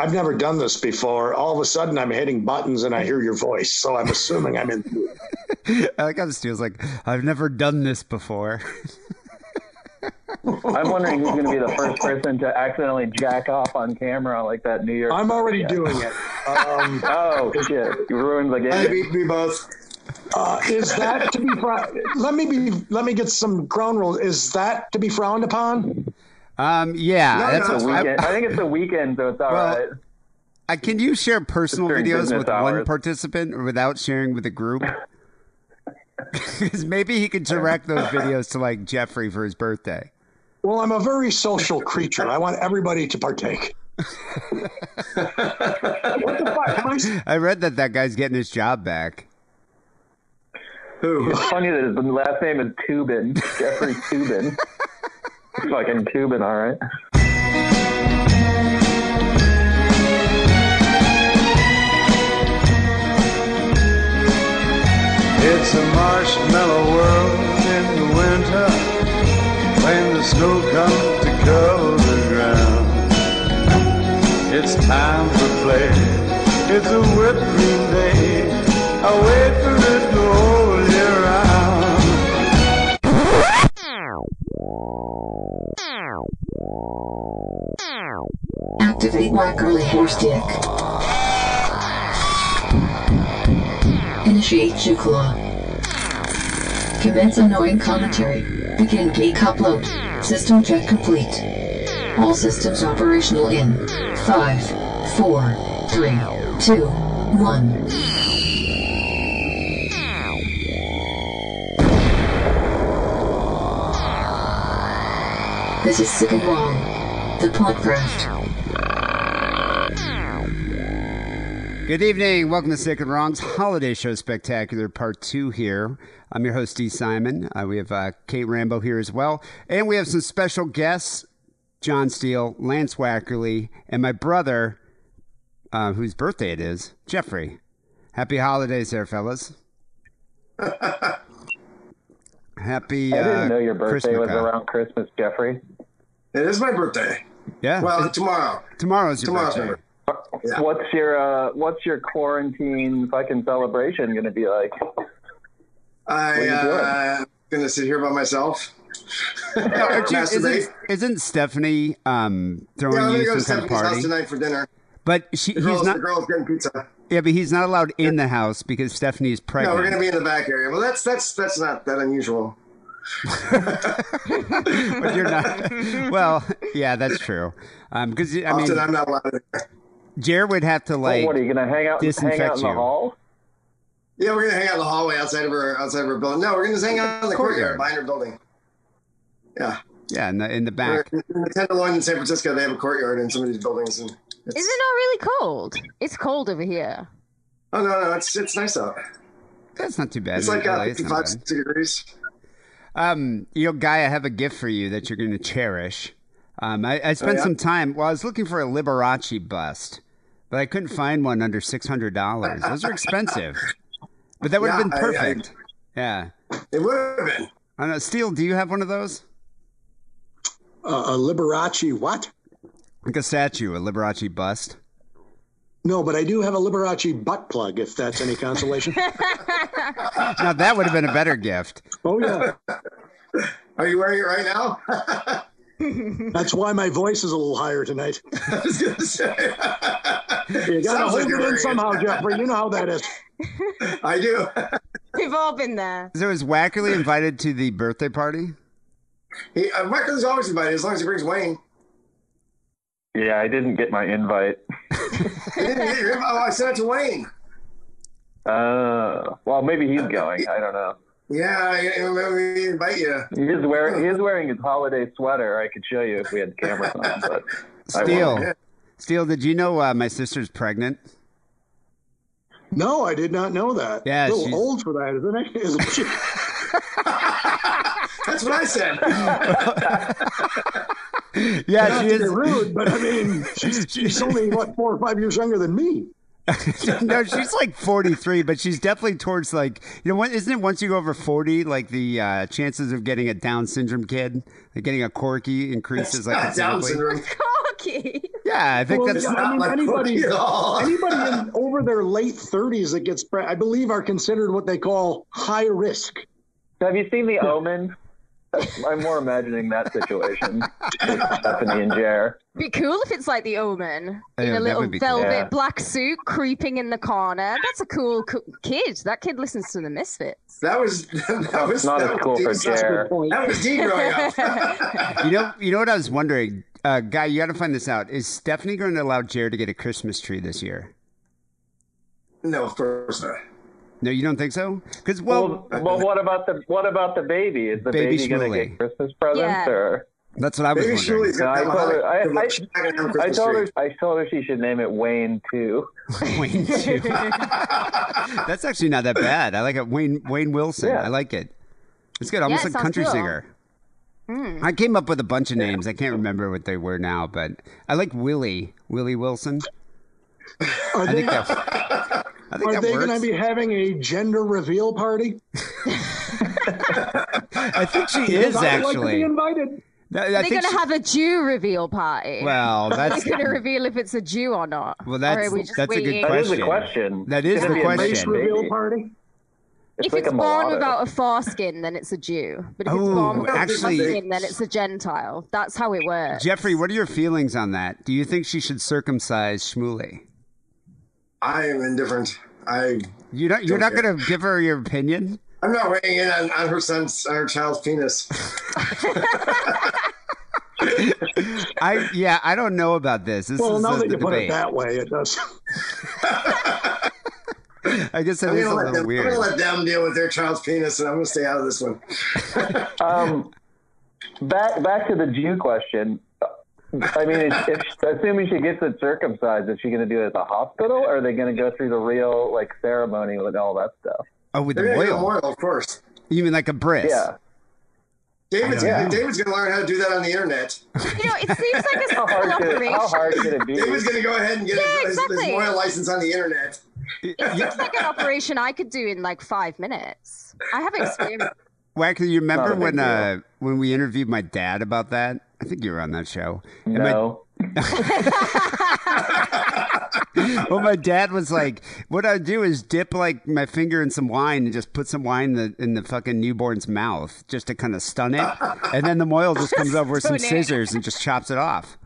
I've never done this before. All of a sudden, I'm hitting buttons and I hear your voice, so I'm assuming I'm in. I like how the Steele's like, I've never done this before. I'm wondering who's going to be the first person to accidentally jack off on camera like that New York. I'm already doing it. Um, Oh shit! You ruined the I game. beat me both. uh, is that to be? Fr- let me be. Let me get some ground rules. Is that to be frowned upon? Um, yeah, No, that's no, The it's I. I, think it's the weekend, so it's all Well, right. I, can you share personal videos business with one participant or without sharing with a group? Because maybe he could direct those videos to like Jeffrey for his birthday. Well, I'm a very social creature. I want everybody to partake. what the fuck? I- I read that that guy's getting his job back. Who? It's funny that his last name is Toobin, Jeffrey Toobin. Fucking Cuban, all right. It's a marshmallow world in the winter when the snow comes to cover the ground. It's time for play. It's a wet green day. I wait for it Activate Wackerle Horse Dick. Initiate Jukla. Commence annoying commentary. Begin geek upload. System check complete. All systems operational in 5, 4, 3, 2, 1. This is Sick and Wrong. The podcast. Good evening. Welcome to Sick and Wrong's Holiday Show Spectacular Part 2 here. I'm your host, Dee Simon. Uh, we have uh, Kate Rambo here as well. And we have some special guests John Steele, Lance Wackerle, and my brother, uh, whose birthday it is, Jeffrey. Happy holidays there, fellas. Happy. I didn't uh, know your birthday was Christmas. around Christmas, Jeffrey. It is my birthday. Yeah. Well, tomorrow. tomorrow's your Tomorrow's my birthday. birthday. Yeah. What's your uh, What's your quarantine fucking celebration going to be like? I are you uh, gonna sit here by myself. You- isn't, isn't Stephanie um, throwing Yeah, you gonna some kind of Stephanie's house party? tonight for dinner. But she, The he's girls, not. the girls getting pizza. Yeah, but he's not allowed in the house because Stephanie's No, pregnant. No, we're gonna be in the back area. Well, that's that's that's not that unusual. but you're not. well, yeah, that's true. Um, because I mean, Often I'm not allowed. in there. Jared would have to like. what are you going to hang out? Hang disinfect out in the you. hall? Yeah, we're gonna hang out in the hallway outside of her outside of her building. No, we're gonna just hang out in the Courtyard. courtyard behind her building. Yeah, yeah, in the in the we're back. in the Tenderloin in San Francisco. They have a courtyard in some of these buildings, and it's, Is it not really cold? It's cold over here. oh no, no, it's it's nice out. That's not too bad. It's like uh, LA, it's not 55 degrees. Um, you know, Guy, I have a gift for you that you're going to cherish. Um, I, I spent Oh, yeah? some time. Well, I was looking for a Liberace bust, but I couldn't find one under six hundred dollars. Those are expensive. But that would have Yeah, been I- I- perfect. yeah. It would have been. I don't know. Steele, do you have one of those? Uh, a Liberace what? Like a statue, a Liberace bust. No, but I do have a Liberace butt plug, if that's any consolation. Now that would have been a better gift. oh yeah, Are you wearing it right now? that's why my voice is a little higher tonight. I was gonna say. You gotta Sounds like hold you're it in somehow, Jeffrey. You know how that is. I do. We've all been there. So is Wackerle invited to the birthday party? He, uh, Michael's always invited as long as he brings Wayne. Yeah, I didn't get my invite. He didn't get your- oh, I sent it to Wayne. Uh, well, maybe he's going. I don't know. Yeah, I I invite you. He is wearing he is wearing his holiday sweater. I could show you if we had the cameras on, but I Steele, won't. Steele, did you know uh, my sister's pregnant? No, I did not know that. Yeah, a little she's- old for that, isn't it? Isn't she? That's what I said. Yeah, Not she to be is. rude, but I mean, she's, she's only what four or five years younger than me. no, she's like 43, but she's definitely towards like, you know, what, isn't it once you go over 40, like the uh, chances of getting a Down syndrome kid, like getting a corky increases like Down syndrome. lucky. Yeah, I think Well, that's. yeah, I Not mean, like anybody, at all. anybody in, over their late 30s that gets, pre- I believe, are considered what they call high risk. Have you seen The Omen? I'm more imagining that situation with Stephanie and Jer. Be cool if it's like the Omen in that a little would be cool. velvet Yeah. black suit, creeping in the corner. That's a cool co- kid. That kid listens to the Misfits. That was that was Not that as was cool for Jer. That was Dean growing up. You know, you know what I was wondering, uh, guy. You got to find this out. Is Stephanie going to allow Jared to get a Christmas tree this year? no, of course not. No, you don't think so? Because Well, well, well, uh, what about the what about the baby? Is the Baby baby, gonna get Christmas presents Yeah. or? that's what I was Maybe wondering. Shmuley's No, I told her- I- have a- I- she's not gonna have a I Christmas told her. I told her she should name it Wayne too. Wayne too. That's actually not that bad. I like it. Wayne Wayne Wilson. Yeah. I like it. It's good. Almost it like country cool. singer. Hmm. I came up with a bunch of names. I can't remember what they were now, but I like Willie Willie Wilson. I think that. I think are they going to be having a gender reveal party? I think she is I'd like to be invited. No, They're going to she- have a Jew reveal party. Well, that's going to reveal if it's a Jew or not. well, or that's are that's a good waiting? That is question. a question. That is the question. Reveal party? It's if like it's born without a foreskin, then it's a Jew. But if it's Oh, born with actually- a foreskin, then it's a Gentile. That's how it works. Jeffrey, what are your feelings on that? Do you think she should circumcise Shmuley? I am indifferent. I You don't, you're Don't not going to give her your opinion? I'm not weighing in on, on her son's on her child's penis. I yeah, I don't know about this. This Well, is now a, that the you put it that way, it does. I guess that I'm is a gonna, let little them, I'm gonna let them deal with their child's penis, and I'm gonna stay out of this one. Um, back back to the Jew question. I mean, if, if assuming she gets it circumcised, is she going to do it at the hospital, or are they going to go through the real like ceremony with all that stuff? Oh, with the They're gonna get a oil? memorial, of course. You mean like a bris? Yeah. David's, Yeah. David's gonna learn how to do that on the internet. You know, it seems like a How hard simple could it, operation. how hard could it be? David's gonna go ahead and get Yeah, his, his, his exactly. memorial license on the internet. It seems like an operation I could do in like five minutes. I have experience. Wacky, you remember Not a big when uh, when we interviewed my dad about that? I think you were on that show. And my- No. well, my dad was like, "What I do is dip like my finger in some wine and just put some wine in the in the fucking newborn's mouth just to kind of stun it, and then the moil just comes over with some scissors and just chops it off."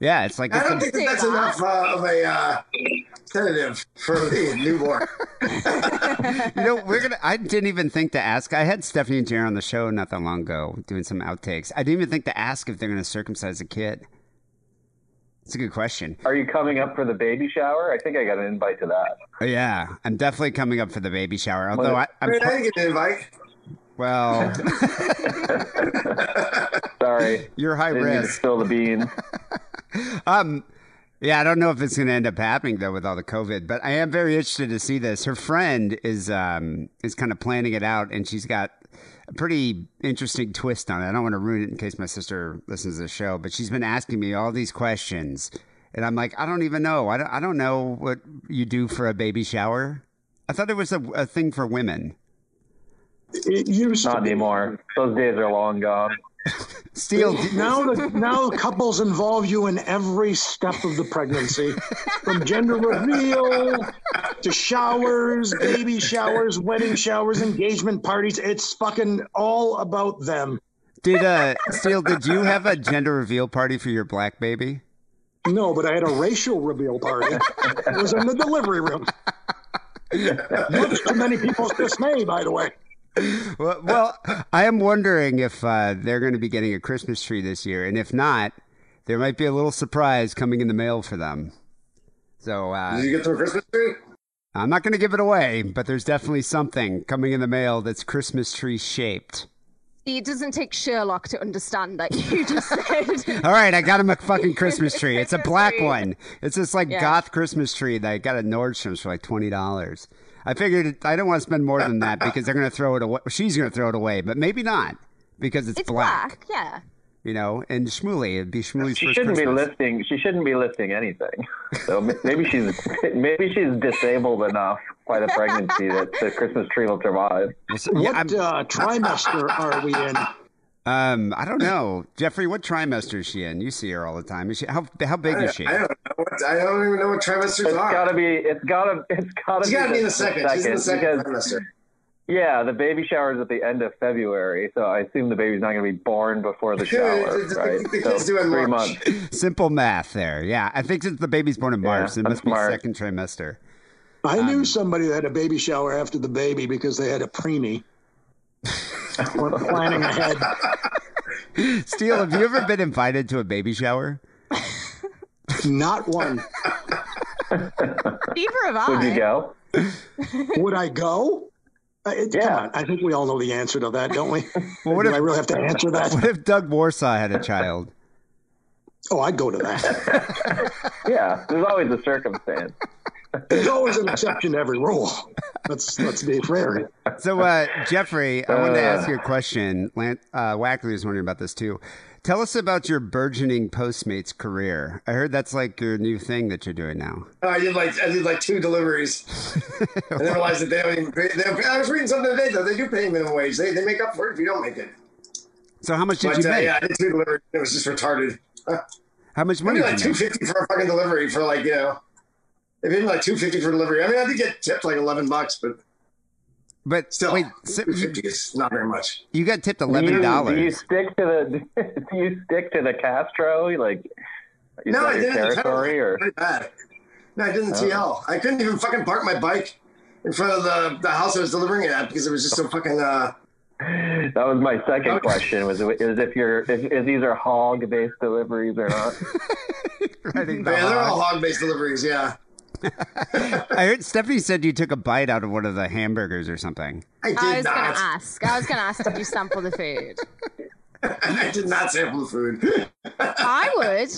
Yeah, it's like I it's don't a- think that that's enough uh, of a uh, sedative for the newborn. you know, we're gonna. I didn't even think to ask. I had Stephanie and Jared on the show not that long ago doing some outtakes. I didn't even think to ask if they're gonna circumcise a kid. It's a good question. Are you coming up for the baby shower? I think I got an invite to that. Oh, yeah, I'm definitely coming up for the baby shower. Although I, I'm Wait, I didn't get an invite. well, Sorry. you're high Didn't need to risk. spill the beans. Um, yeah, I don't know if it's going to end up happening though with all the COVID, but I am very interested to see this. Her friend is um is kind of planning it out, and she's got a pretty interesting twist on it. I don't want to ruin it in case my sister listens to the show, but she's been asking me all these questions, and I'm like, I don't even know. I don't, I don't know what you do for a baby shower. I thought it was a, a thing for women. It used Not anymore. Those days are long gone. Steele, Now the now couples involve you in every step of the pregnancy, from gender reveal to showers, baby showers, wedding showers, engagement parties. It's fucking all about them. did uh, Steele, did you have a gender reveal party for your black baby? No, but I had a racial reveal party. It was in the delivery room. Much to many people's dismay, by the way. Well, well, I am wondering if uh, they're going to be getting a Christmas tree this year, and if not, there might be a little surprise coming in the mail for them. So uh, Did you get them a Christmas tree? I'm not going to give it away, but there's definitely something coming in the mail that's Christmas tree shaped. It doesn't take Sherlock to understand that you just said. All right, I got him a fucking Christmas tree. It's a black one. It's this like Yeah. goth Christmas tree that I got at Nordstrom's for like twenty dollars. I figured I don't want to spend more than that because they're going to throw it away. She's going to throw it away, but maybe not because it's, It's black, yeah. You know, and Shmuley, it'd be Shmuley's She first shouldn't be lifting. She shouldn't be lifting anything. So maybe she's maybe she's disabled enough by the pregnancy that the Christmas tree will survive. Well, so- yeah, What uh, trimester are we in? Um, I don't know, Jeffrey. What trimester is she in? You see her all the time. Is she how how big I, is she? I don't know. What, I don't even know what trimesters It's are. gotta be. It's gotta. It's gotta She's be. got to be in the the second. She's in the second because trimester. yeah, the baby shower is at the end of February, so I assume the baby's not gonna be born before the Yeah, shower, the- the- right? the so kid's due in three March. months. Simple math there. Yeah, I think since the baby's born in March, it that's must be second trimester. I Um, knew somebody that had a baby shower after the baby because they had a preemie. We're planning ahead. Steele, have you ever been invited to a baby shower? Not one. Neither have Would you go? Would I go? Uh, it, Come Yeah. on. I think we all know the answer to that, don't we? Well, what Do if I really have to answer that? what if Doug Warsaw had a child? Oh, I'd go to that. Yeah, there's always a circumstance. There's always an exception to every rule. Let's let's be fair. So, uh, Jeffrey, I wanted to Uh. ask you a question. Lan- Uh, Wackley was wondering about this too. Tell us about your burgeoning Postmates career. I heard that's like your new thing that you're doing now. Oh, I did like I did like two deliveries, and then realized that they don't even pay. I was reading something today though. They do pay minimum wage. They, they make up for it if you don't make it. So, how much did But you uh, make? yeah, I did two deliveries. It was just retarded. How much money Maybe like two you make? fifty for a fucking delivery for like you know. It been like two fifty for delivery. I mean, I did get tipped like eleven bucks, but But still, wait, so two is not very much. you got tipped eleven you, do you dollars. stick to the? Do you stick to the Castro? Like, No, I didn't. The territory or? bad. No, I didn't TL. I couldn't even fucking park my bike in front of the, the house I was delivering it at because it was just so fucking. uh That was my second question. Was is if you're if, if these are hog based deliveries or not? Riding the Yeah, they're all hog. hog based deliveries. Yeah, I heard Stephanie said you took a bite out of one of the hamburgers or something. I did I was not. gonna ask. I was gonna ask did you sample the food. I did not sample the food. I would.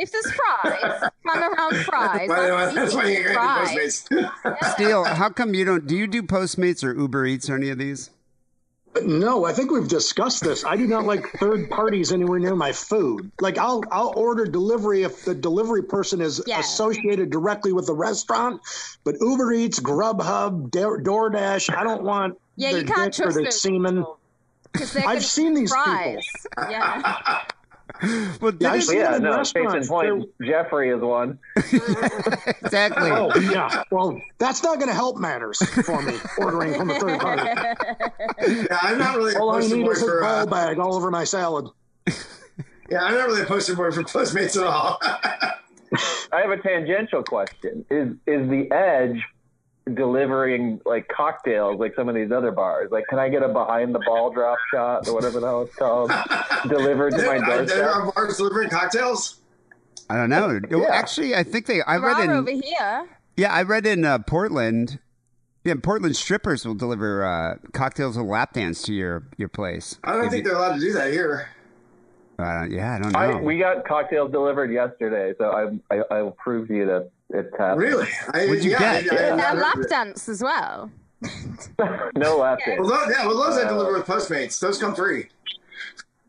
If there's fries, if I'm around fries. Why- I'm That's why eating you're fries. great Postmates. Steele, how come you don't? Do you do Postmates or Uber Eats or any of these? No, I think we've discussed this. I do not like third parties anywhere near my food. Like I'll I'll order delivery if the delivery person is Yeah. associated directly with the restaurant, but Uber Eats, Grubhub, Door- DoorDash, I don't want Yeah, their you can't trust their semen. people, I've seen these fries. Yeah. Well, Yeah, I've didn't- seen yeah, no. Case in restaurants, point, Jeffrey is one. exactly. Oh yeah. Well, that's not going to help matters for me ordering from a third party. Yeah, I'm not really a All I need boy is a for. ball Uh, bag all over my salad. yeah, I'm not really a poster boy for Postmates at all. I have a tangential question. Is is the edge delivering like cocktails like some of these other bars? Like, can I get a behind the ball drop shot or whatever the hell it's called delivered to my there, there doorstep? are bars delivering cocktails. I don't know. Well, Yeah. Actually, I think they. I There read in. over here. Yeah, I read in uh, Portland. Yeah, Portland strippers will deliver uh, cocktails and lap dance to your your place. I don't If think you- they're allowed to do that here. Uh, yeah, I don't know. I, we got cocktails delivered yesterday, so I I, I will prove to you that it's happening. Really? I, What'd you yeah, get? I, I, Yeah. I, And I, a lap dance as well. no lap dance. well, those, yeah, well, those I deliver with Postmates. Those come free.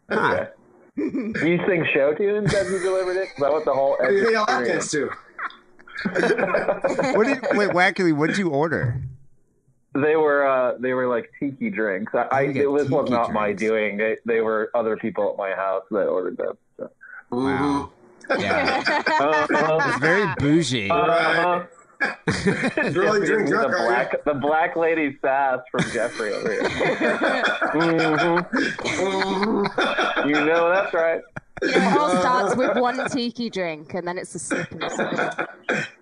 Huh. Do you sing show tunes as you delivered it? Is that what the whole edge They got lap dance too. What did wait, Wackerle? What did you order? They were uh, they were like tiki drinks. I, I it was, was tiki not my doing. They they were other people at my house that ordered them. So. Wow. Yeah, Uh, it's very bougie. uh, Really drink the drunk, are you? black the black lady sass from Jeffrey over here. Mhm. You know that's right. You know, it all starts with one tiki drink and then it's a sip and a sip.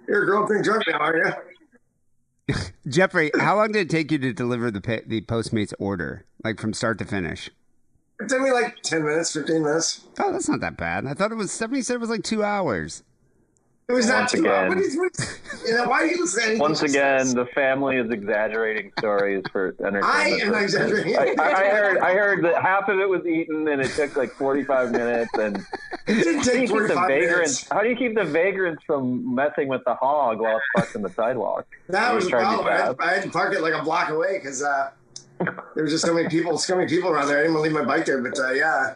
You're a girl drink drunk now, are you? Jeffrey, how long did it take you to deliver the the Postmates order, like from start to finish? It took me like 10 minutes, 15 minutes. Oh, that's not that bad. I thought it was. Somebody said it was like two hours. It was not two too again. What is, what is, you know, why are you listening? Once again, the family is exaggerating stories for entertainment. I am exaggerating. I, I I heard I heard that half of it was eaten and it took like 45 minutes. And It didn't how do you take keep the 45 vagrants? minutes. How do you keep the vagrants from messing with the hog while it's parked on the sidewalk? That was the tried to be problem. I had, fast. I had to park it like a block away because uh, there was just so many people, so many people around there. I didn't want to leave my bike there, but uh, yeah.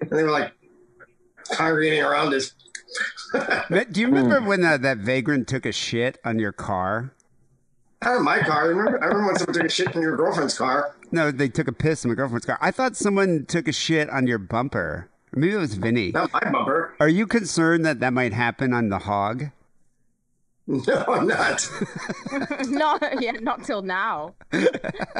And they were like congregating around us. Do you remember when uh, that vagrant took a shit on your car? Not in my car. I remember, I remember when someone took a shit in your girlfriend's car. No, they took a piss in my girlfriend's car. I thought someone took a shit on your bumper. Maybe it was Vinny. Not my bumper. Are you concerned that that might happen on the hog? No, I'm not. not yeah, not till now.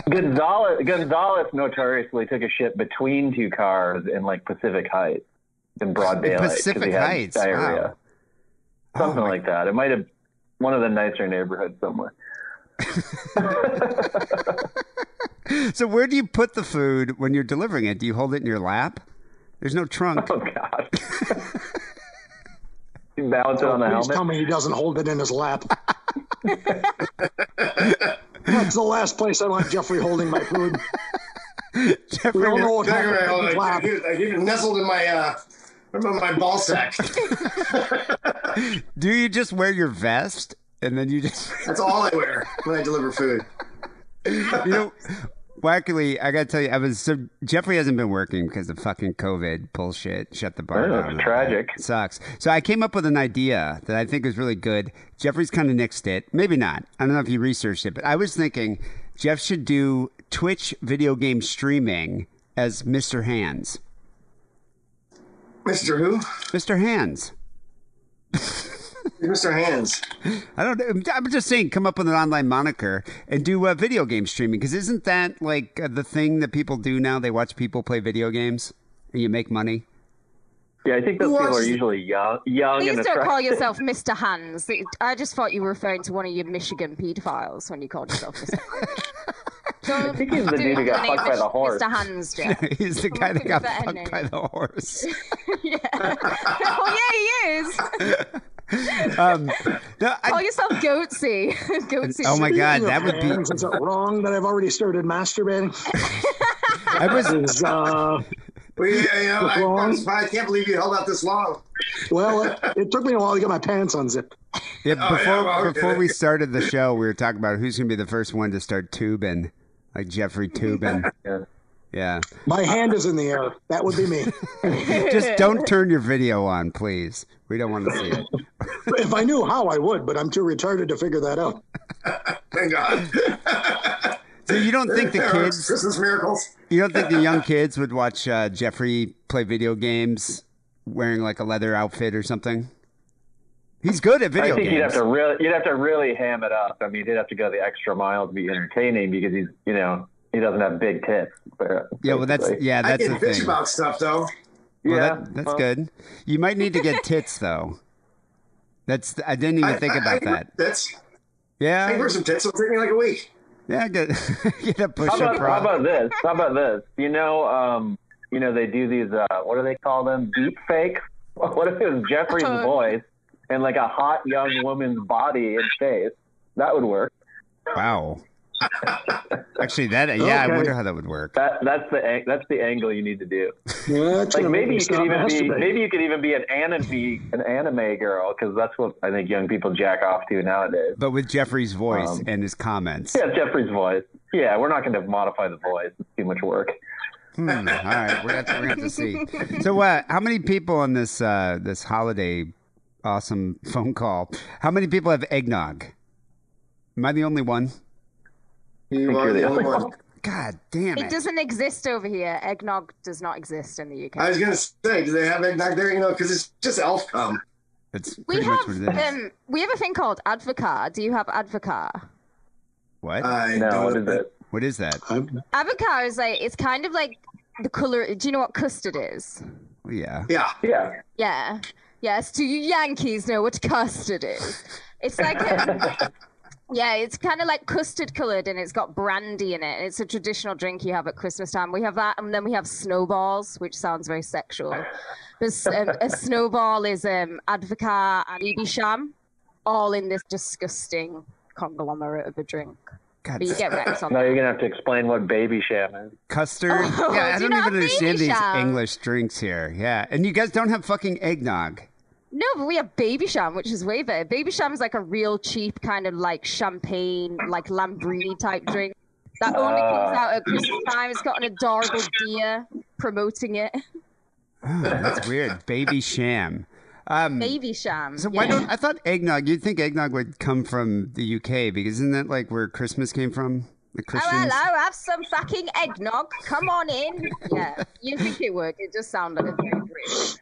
Gonzalez Gonzalez notoriously took a shit between two cars in like Pacific Heights in broad daylight. 'cause Pacific he had Heights, diarrhea. wow. Something Oh, like that. It might have one of the nicer neighborhoods somewhere. So where do you put the food when you're delivering it? Do you hold it in your lap? There's no trunk. Oh God. You balance it on the helmet. tell me he doesn't hold it in his lap. That's the last place I want Jeffrey holding my food. We Jeffrey, don't know what Exactly right. happened Hold in on. his I keep it- I keep it nestled in my uh, in my ball sack. do you just wear your vest and then you just That's all I wear when I deliver food. you know Wackerle i gotta tell you i was so jeffrey hasn't been working because of fucking covid bullshit. Shut the bar I know, down it's tragic. It sucks. So i came up with an idea that i think is really good. Jeffrey's kind of nixed it. Maybe not. I don't know if you researched it but i was thinking jeff should do twitch video game streaming as mr hands. Mr. Who? mr hands Mr. Hands. I don't. I'm just saying, come up with an online moniker and do uh, video game streaming because isn't that like uh, the thing that people do now? They watch people play video games and you make money. Yeah, I think those Who people are usually young, young Please and don't call yourself Mr. Hands. I just thought you were referring to one of your Michigan pedophiles when you called yourself Mr. Hands. Don't I think he's the do dude who got name fucked by the horse. Mr. Hands, Jeff. He's the Come guy up that got fucked by the horse. yeah. oh yeah, he is. Um, no, I- Call yourself Goatsy. Goatsy. oh my god, Speaking that of would be. Is it wrong that I've already started masturbating? I was. Is, uh, Well, yeah, yeah, I, Wrong. I'm surprised- I can't believe you held out this long. well, it, it took me a while to get my pants unzipped. Yeah, Oh, before yeah, well, okay. before we started the show, we were talking about who's gonna be the first one to start tubing, like Jeffrey Toobin. Yeah. Yeah, My hand is in the air. That would be me. just don't turn your video on, please. We don't want to see it. If I knew how, I would, but I'm too retarded to figure that out. Thank God. So you don't think the There are kids? Christmas miracles. You don't think the young kids would watch uh, Jeffrey play video games wearing like a leather outfit or something? He's good at video I video think you'd have games. to really, you'd have to really ham it up. I mean, he'd have to go the extra mile to be entertaining because he's, you know, he doesn't have big tits. But, Yeah, well, that's basically. yeah, I that's the can bitch thing. about stuff though. Well, yeah, that, that's well, good. You might need to get tits though. That's I didn't even I- think I- about I, that. That's I Yeah, wear some tits. It'll take me like a week. yeah, get get a push How up about, how about this? How about this? You know, um, you know, they do these. Uh, what do they call them? Deep fakes. What if it was Jeffrey's Uh. voice and like a hot young woman's body and face? That would work. Wow. Actually, that yeah, I wonder how that would work. That that's the ang- that's the angle you need to do. Yeah, Like maybe you could even be maybe you could even be an anime an anime girl because that's what I think young people jack off to nowadays. But with Jeffrey's voice Um, and his comments. Yeah, Jeffrey's voice. Yeah, we're not going to modify the voice. It's too much work. Hmm, all right, we're gonna, to, we're gonna have to see. So, uh, how many people on this uh, this holiday awesome phone call? How many people have eggnog? Am I the only one? You are the the only only one. God damn It it! doesn't exist over here. Eggnog does not exist in the UK. I was gonna say, do they have eggnog there? You know, because it's just elf cum. It's we have much what it is. um, we have a thing called Advocaat. Do you have Advocaat? what? I No, what is it? what is that? I'm- Advocaat is like it's kind of like the color. Do you know what custard is? Oh, yeah. Yeah. Yeah. Yeah. Yes. Do you Yankees know what custard is? It's like um, yeah, it's kind of like custard colored and it's got brandy in it. It's a traditional drink you have at Christmas time. We have that, and then we have snowballs, which sounds very sexual. But um, a snowball is um, Advocaat and Babycham, all in this disgusting conglomerate of a drink. God, But you get wrecked on Now that. you're going to have to explain what Babycham is. custard. Oh, yeah, I do you don't not even understand these sham? English drinks here. Yeah, and you guys don't have fucking eggnog. No, but we have Babycham, which is way better. Babycham is like a real cheap kind of like champagne, like Lambrini type drink that only comes Ah. out at Christmas time. It's got an adorable deer promoting it. Oh, that's weird. Babycham. Um, Babycham. so why yeah. don't I thought eggnog? You'd think eggnog would come from the UK because isn't that like where Christmas came from? The Oh, Christians. hello, have some fucking eggnog. Come on in. Yeah, you think it would. It just sounded a bit rude.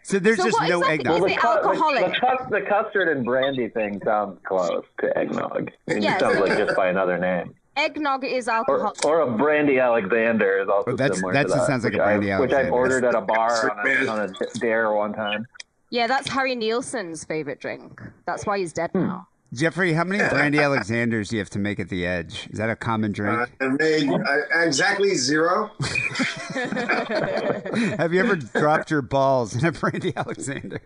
So there's So just no exactly eggnog. is the, it alcoholic? The, cus- the custard and brandy thing sounds close to eggnog. It Yeah, sounds like just by another name. Eggnog is Or, alcoholic. or a brandy Alexander is also Oh, that's- similar that's- to that. sounds like a which brandy I, Which I've Alexander. ordered at a bar on a, on a dare one time. Yeah, that's Harry Nilsson's favorite drink. That's why he's dead Hmm. now. Jeffrey, how many brandy Alexanders do you have to make at the edge? Is that a common drink? Uh, I made uh, exactly zero. Have you ever dropped your balls in a brandy Alexander?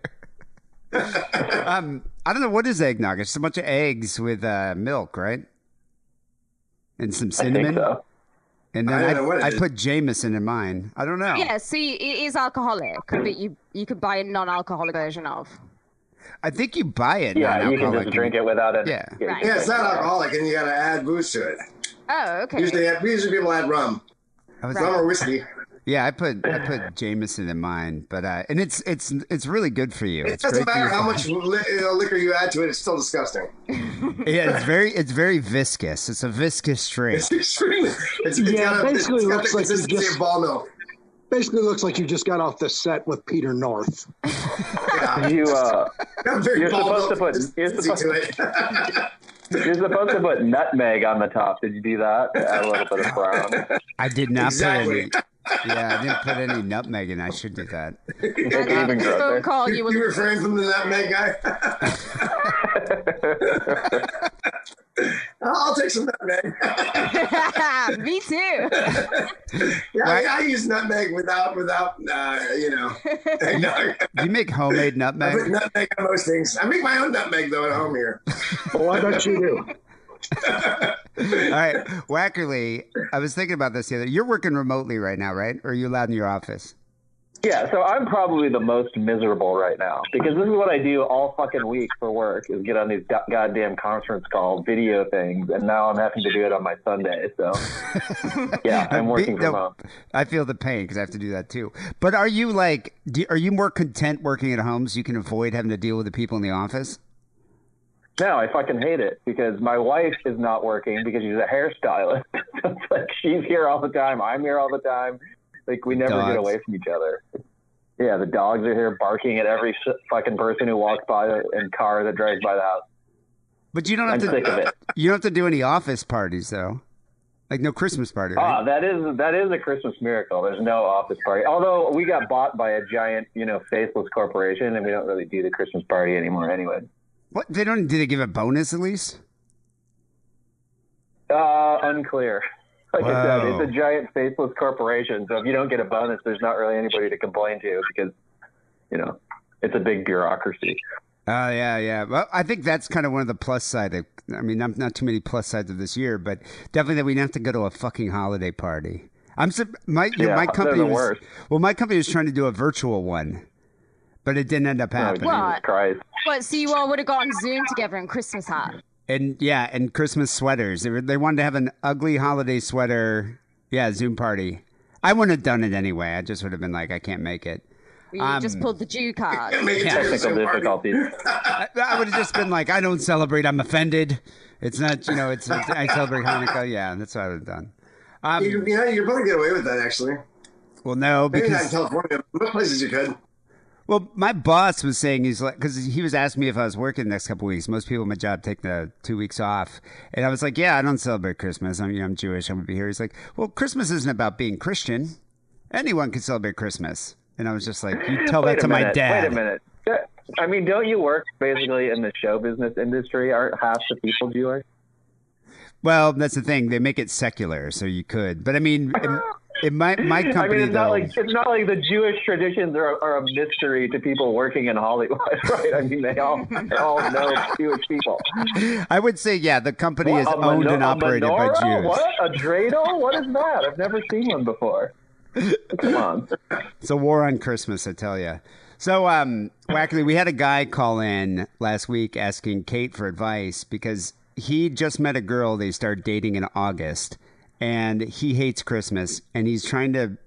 um, I don't know what is eggnog. It's a bunch of eggs with uh, milk, right? And some I cinnamon. think so. And then don't know what I, I put Jameson in mine. I don't know. Yeah, see, it is alcoholic, but you you could buy a non-alcoholic version of. I think you buy it. Yeah, you can just drink it without it. Yeah. Right. Yeah, it's not alcoholic, and you got to add booze to it. Oh, okay. Usually, usually people add rum, I was- rum or whiskey. Yeah, I put I put Jameson in mine, but uh, and it's it's it's really good for you. It It's doesn't matter how much li- you know, liquor you add to it; it's still disgusting. Yeah, it's very it's very viscous. It's a viscous drink. It's extremely. It's, it's Yeah, got, a, basically it's got looks the like you consistency just- of ball milk. Basically, looks like you just got off the set with Peter North. Yeah. You uh, you're supposed to put- you're consistency to you're supposed to put nutmeg on the top. Did you do that? To add a little bit of brown. I did not Exactly. put any. Yeah, I didn't put any nutmeg in. I should do that. It's even then phone grosser. call you you will refrain from the nutmeg guy. I'll take some nutmeg. Me too. Yeah, I, I use nutmeg without without uh, you know. Do you make homemade I put nutmeg? nutmeg on most things. I make my own nutmeg though at home here. Oh, I bet you do. All right, Wackerle. I was thinking about this the other. You're working remotely right now, right? Or are you allowed in your office? Yeah, so I'm probably the most miserable right now because this is what I do all fucking week for work is get on these go- goddamn conference call video things, and now I'm having to do it on my Sunday. So yeah, I'm working No, from home. I feel the pain because I have to do that too. But are you like, do, are you more content working at home so you can avoid having to deal with the people in the office? No, I fucking hate it because my wife is not working because she's a hairstylist. so it's like she's here all the time. I'm here all the time. Like we never Dogs. get away from each other. Yeah, the dogs are here barking at every fucking person who walks by and car that drives by the house. But you don't have I'm sick of it. You don't have to do any office parties though. Like no Christmas party, right? Ah, that is that is a Christmas miracle. There's no office party. Although we got bought by a giant, you know, faceless corporation, and we don't really do the Christmas party anymore anyway. What they don't? Did they give a bonus at least? Uh, unclear. Like I said, it's a giant faceless corporation. So if you don't get a bonus, there's not really anybody to complain to because, you know, it's a big bureaucracy. Oh yeah, yeah. Well, I think that's kind of one of the plus side. Of, I mean, not not too many plus sides of this year, but definitely that we didn't have to go to a fucking holiday party. I'm my Yeah, my company the was well, my company was trying to do a virtual one, but it didn't end up Oh, happening. Jesus What? Christ. But so you all would have gotten Zoom together in Christmas hat. And yeah, and Christmas sweaters. They were, they wanted to have an ugly holiday sweater. Yeah, Zoom party. I wouldn't have done it anyway. I just would have been like, I can't make it. You Um, just pulled the Jew card. Make it to the Technical Zoom difficulties. I, I would have just been like, I don't celebrate. I'm offended. It's not, you know, it's, it's I celebrate Hanukkah. Yeah, that's what I would have done. Um, You, you know, you're probably get away with that actually. well, no, Maybe not in because California. Most places you could. Well, my boss was saying he's like because he was asking me if I was working the next couple weeks. Most people in my job take the two weeks off, and I was like, yeah, I don't celebrate Christmas. I'm, you know, I'm Jewish. I'm gonna be here. He's like, well, Christmas isn't about being Christian. Anyone can celebrate Christmas. And I was just like, you tell that to a my dad. Wait a minute. I mean, don't you work basically in the show business industry? Aren't half the people Jewish? Well, that's the thing. They make it secular, so you could. But I mean, in, in my my I mean, it's though, not like it's not like the Jewish traditions are, are a mystery to people working in Hollywood, right? I mean, they all they all know it's Jewish people. I would say, yeah, the company is owned and operated by? Jews. What a dreidel? What is that? I've never seen one before. Come on. It's a war on Christmas, I tell you. So, um, Wackerle, we had a guy call in last week asking Kate for advice because he just met a girl they started dating in August, and he hates Christmas, and he's trying to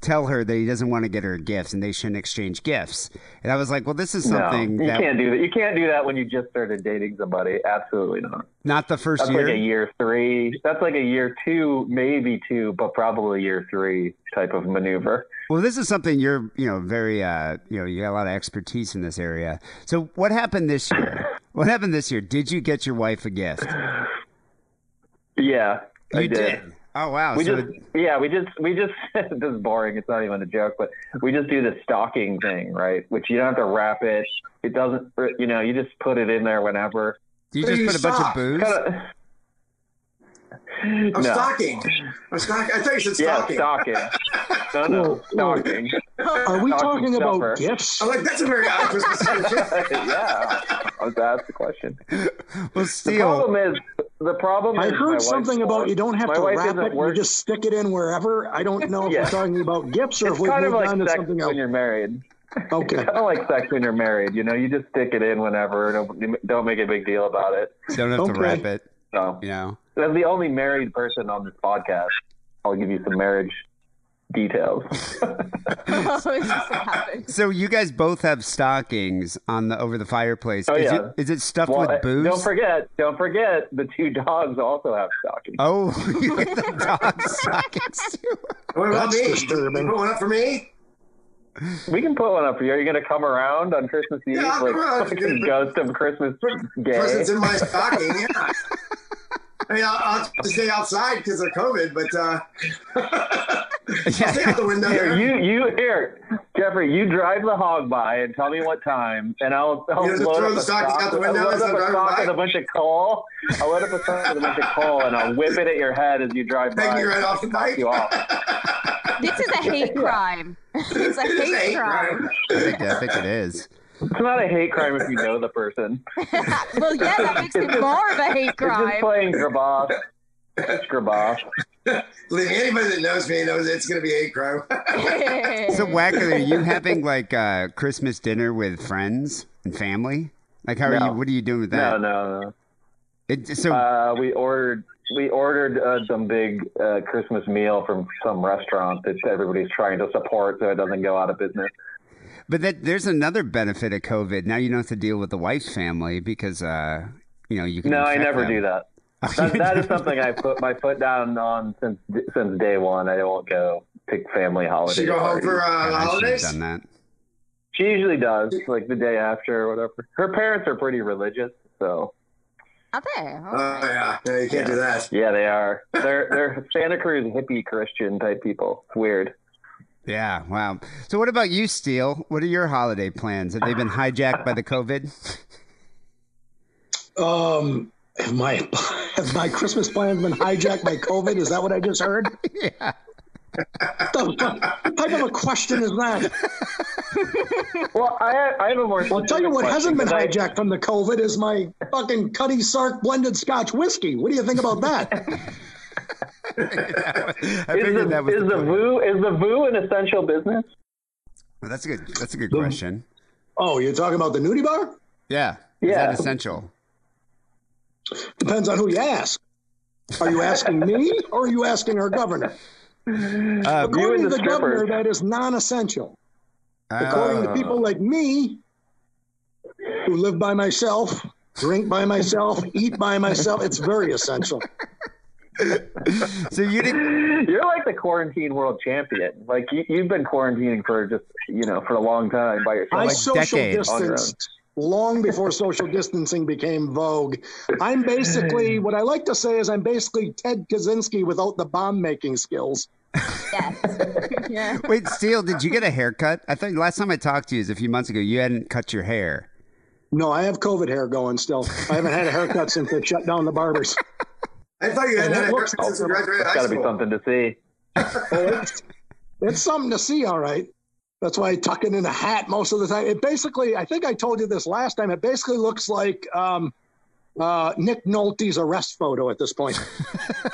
tell her that he doesn't want to get her gifts and they shouldn't exchange gifts. And I was like, well, this is No, something you that can't do that. You can't do that when you just started dating somebody. Absolutely not. not the first That's year. like a year three. That's like a year two, maybe two, but probably year three type of maneuver. Well, this is something you're, you know, very, uh, you know, you got a lot of expertise in this area. So, what happened this year? What happened this year? Did you get your wife a gift? Yeah, I You did. Oh wow! We so just, yeah, we just, we just. this is boring. It's not even a joke, but we just do the stocking thing, right? Which you don't have to wrap it. It doesn't, uh, you know, you just put it in there whenever. you What do just you put a bunch of booze. Kinda- I'm no. stocking. I'm stocking. I thought you said stocking. Yeah, stocking. stocking. No, no, Whoa, whoa. stocking. Are we Stocking talking about stuffer. gifts? I'm like, that's a very odd Christmas yeah, I was asked the question. Well, The problem is, the problem I is heard something about you don't have my to wrap isn't it. You just stick it in wherever. I don't know if Yeah. we're talking about gifts or It's if we've kind of moved like on to sex something when you're married. Okay. Kind of like sex when you're married. You know, you just stick it in whenever. Don't, don't make a big deal about it. don't have to wrap it. So, You know. as the only married person on this podcast, I'll give you some marriage details. This is what happened. So you guys both have stockings on the over the fireplace. Oh, is, yeah. it, is it stuffed Well, with booze? don't forget, don't forget, the two dogs also have stockings. Oh, you get the dog stockings too. What about That's me? disturbing. You put one up for me? We can put one up for you. Are you going to come around on Christmas Eve? Yeah, I'll like come around. ghost of Christmas gay? Presents in my stocking. Yeah. I mean, I'll, I'll just stay outside because of COVID, but uh, I'll stay out the window. Here, you, you, here, Jeffrey, you drive the hog by and tell me what time, and I'll, I'll You just load throw up the a stockings stock, out the I'll window load as up a driving stock by? with a bunch of coal. I'll load up a stock with a bunch of coal, and I'll whip it at your head as you drive Take by. me right off the bike. You off. This is a hate crime. It's a It's a hate hate crime. crime. I think, I think it is. It's not a hate crime if you know the person. well, yeah, that makes it more of a hate It's just crime. playing Graboff. It's Graboff. Believe me, anybody that knows me knows it's going to be hate crime. So Wacker, are you having like uh, Christmas dinner with friends and family? Like, how are you? What are you doing with that? No, no, no. It, so Uh, we ordered we ordered uh, some big uh, Christmas meal from some restaurant that everybody's trying to support so it doesn't go out of business. But that there's another benefit of COVID. Now you don't have to deal with the wife's family because uh, you know you can. No, I never them. them. do that. That, that is something I put my foot down on since since day one. I won't go pick family holidays. She go home for uh, the I holidays. done that. She usually does, like the day after or whatever. Her parents are pretty religious, so Are they? Oh yeah, no, you can't do that. yeah, they are. They're they're Santa Cruz hippie Christian type people. It's weird. Yeah, wow. So what about you, Steele? What are your holiday plans? Have they been hijacked by the COVID? Um, have my have my Christmas plans been hijacked by COVID? Is that what I just heard? yeah. What the- type of a question is that? Well, I I have a more. I'll tell you what hasn't been 'cause I- hijacked from the COVID is my fucking Cutty Sark blended Scotch whiskey. What do you think about that? I Is figured the, that was is the the point. VU is the VU an essential business? Well, that's a good. That's a good question. Oh, you're talking about the nudie bar? Yeah. Is Yeah. that essential? Depends on who you ask. Are you asking me or are you asking our governor? Uh, According to the the governor, that is non-essential. According to uh, people like me, who live by myself, drink by myself, eat by myself, it's very essential. so you didn't. You're like the quarantine world champion. Like you, you've been quarantining for just you know for a long time by yourself. I like social decades. distanced long before social distancing became vogue. I'm basically what I like to say is I'm basically Ted Kaczynski without the bomb making skills. Yes. yeah. Wait, Steele, did you get a haircut? I thought last time I talked to you is a few months ago. You hadn't cut your hair. No, I have COVID hair going still. I haven't had a haircut since they shut down the barbers. I thought you had And that it looks- since you graduated That's high got to be something to see. It's, it's something to see, all right. That's why I tuck it in a hat most of the time. It basically, I think I told you this last time. It basically looks like um, uh, Nick Nolte's arrest photo at this point.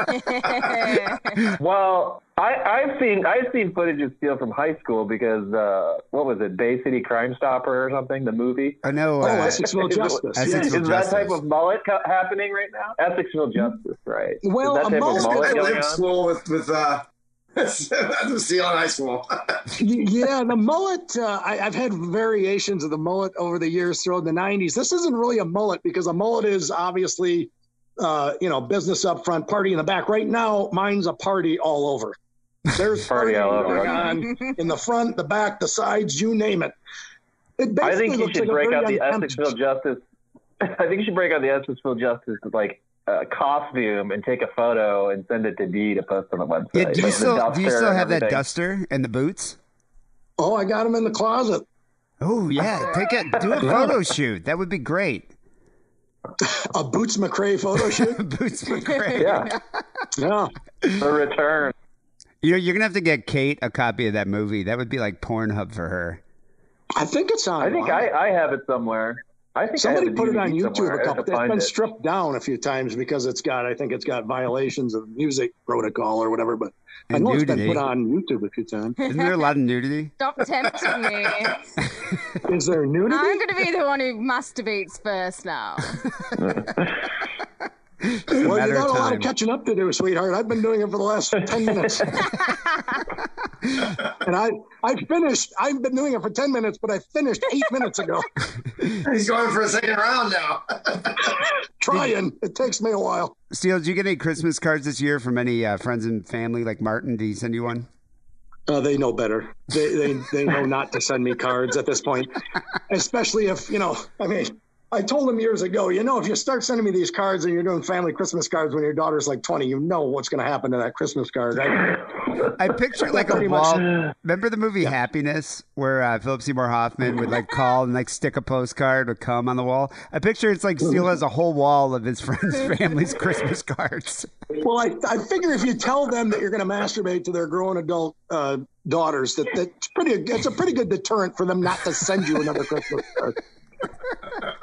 Well, I, I've seen I've seen footage of Steele from high school because uh, what was it, Bay City Crime Stopper or something, the movie. I know. Oh, Uh, Essexville Justice. Essex- yeah. Is Justice. that type of mullet co- happening right now? Essexville Justice, right? Well, is a type mullet- of mullet going on? with with uh, That's Steele in high school. yeah, the mullet. Uh, I, I've had variations of the mullet over the years throughout the '90s. This isn't really a mullet because a mullet is obviously, uh, you know, business up front, party in the back. Right now, mine's a party all over. There's Party party all over, on in the front, the back, the sides, you name it. It I think you should like break out the unkempt- Essexville Justice. I think you should break out the Essexville Justice like uh, costume and take a photo and send it to Dee to post on the website. Yeah, do you Like the still do you still have that duster and the boots? Oh, I got them in the closet. Oh yeah, take a do a photo shoot. That would be great. A Boots McRae photo shoot. Boots look great. Yeah, yeah. the return. You know, you're gonna have to get Kate a copy of that movie. That would be like Pornhub for her. I think it's on. I think I, I have it somewhere. I think Somebody I put it on YouTube a a I have couple. to It's find been it. stripped down a few times because it's got. I think it's got violations of music protocol or whatever. But I And know it's nudity. been put on YouTube a few times. Isn't there a lot of nudity? Stop tempting me. Is there nudity? I'm going to be the one who masturbates first now. well, you of got a lot of catching up to do, sweetheart. I've been doing it for the last ten minutes, and I I finished. I've been doing it for ten minutes, but I finished eight minutes ago. He's going for a second round now. Trying. It takes me a while. Steele, did you get any Christmas cards this year from any uh, friends and family? Like Martin, did he send you one? Uh, they know better. They, they they know not to send me cards at this point, especially if you know. I mean, I told them years ago. You know, if you start sending me these cards and you're doing family Christmas cards when your daughter's like 20, you know what's going to happen to that Christmas card. I, I picture like a Pretty much. wall. Remember the movie Happiness, where uh, Philip Seymour Hoffman would like call and like stick a postcard with cum on the wall. I picture it's like Steele has a whole wall of his friends' family's Christmas cards. well, I, I figure if you tell them that you're going to masturbate to their grown adult uh, daughters, that that's pretty. It's a pretty good deterrent for them not to send you another Christmas card.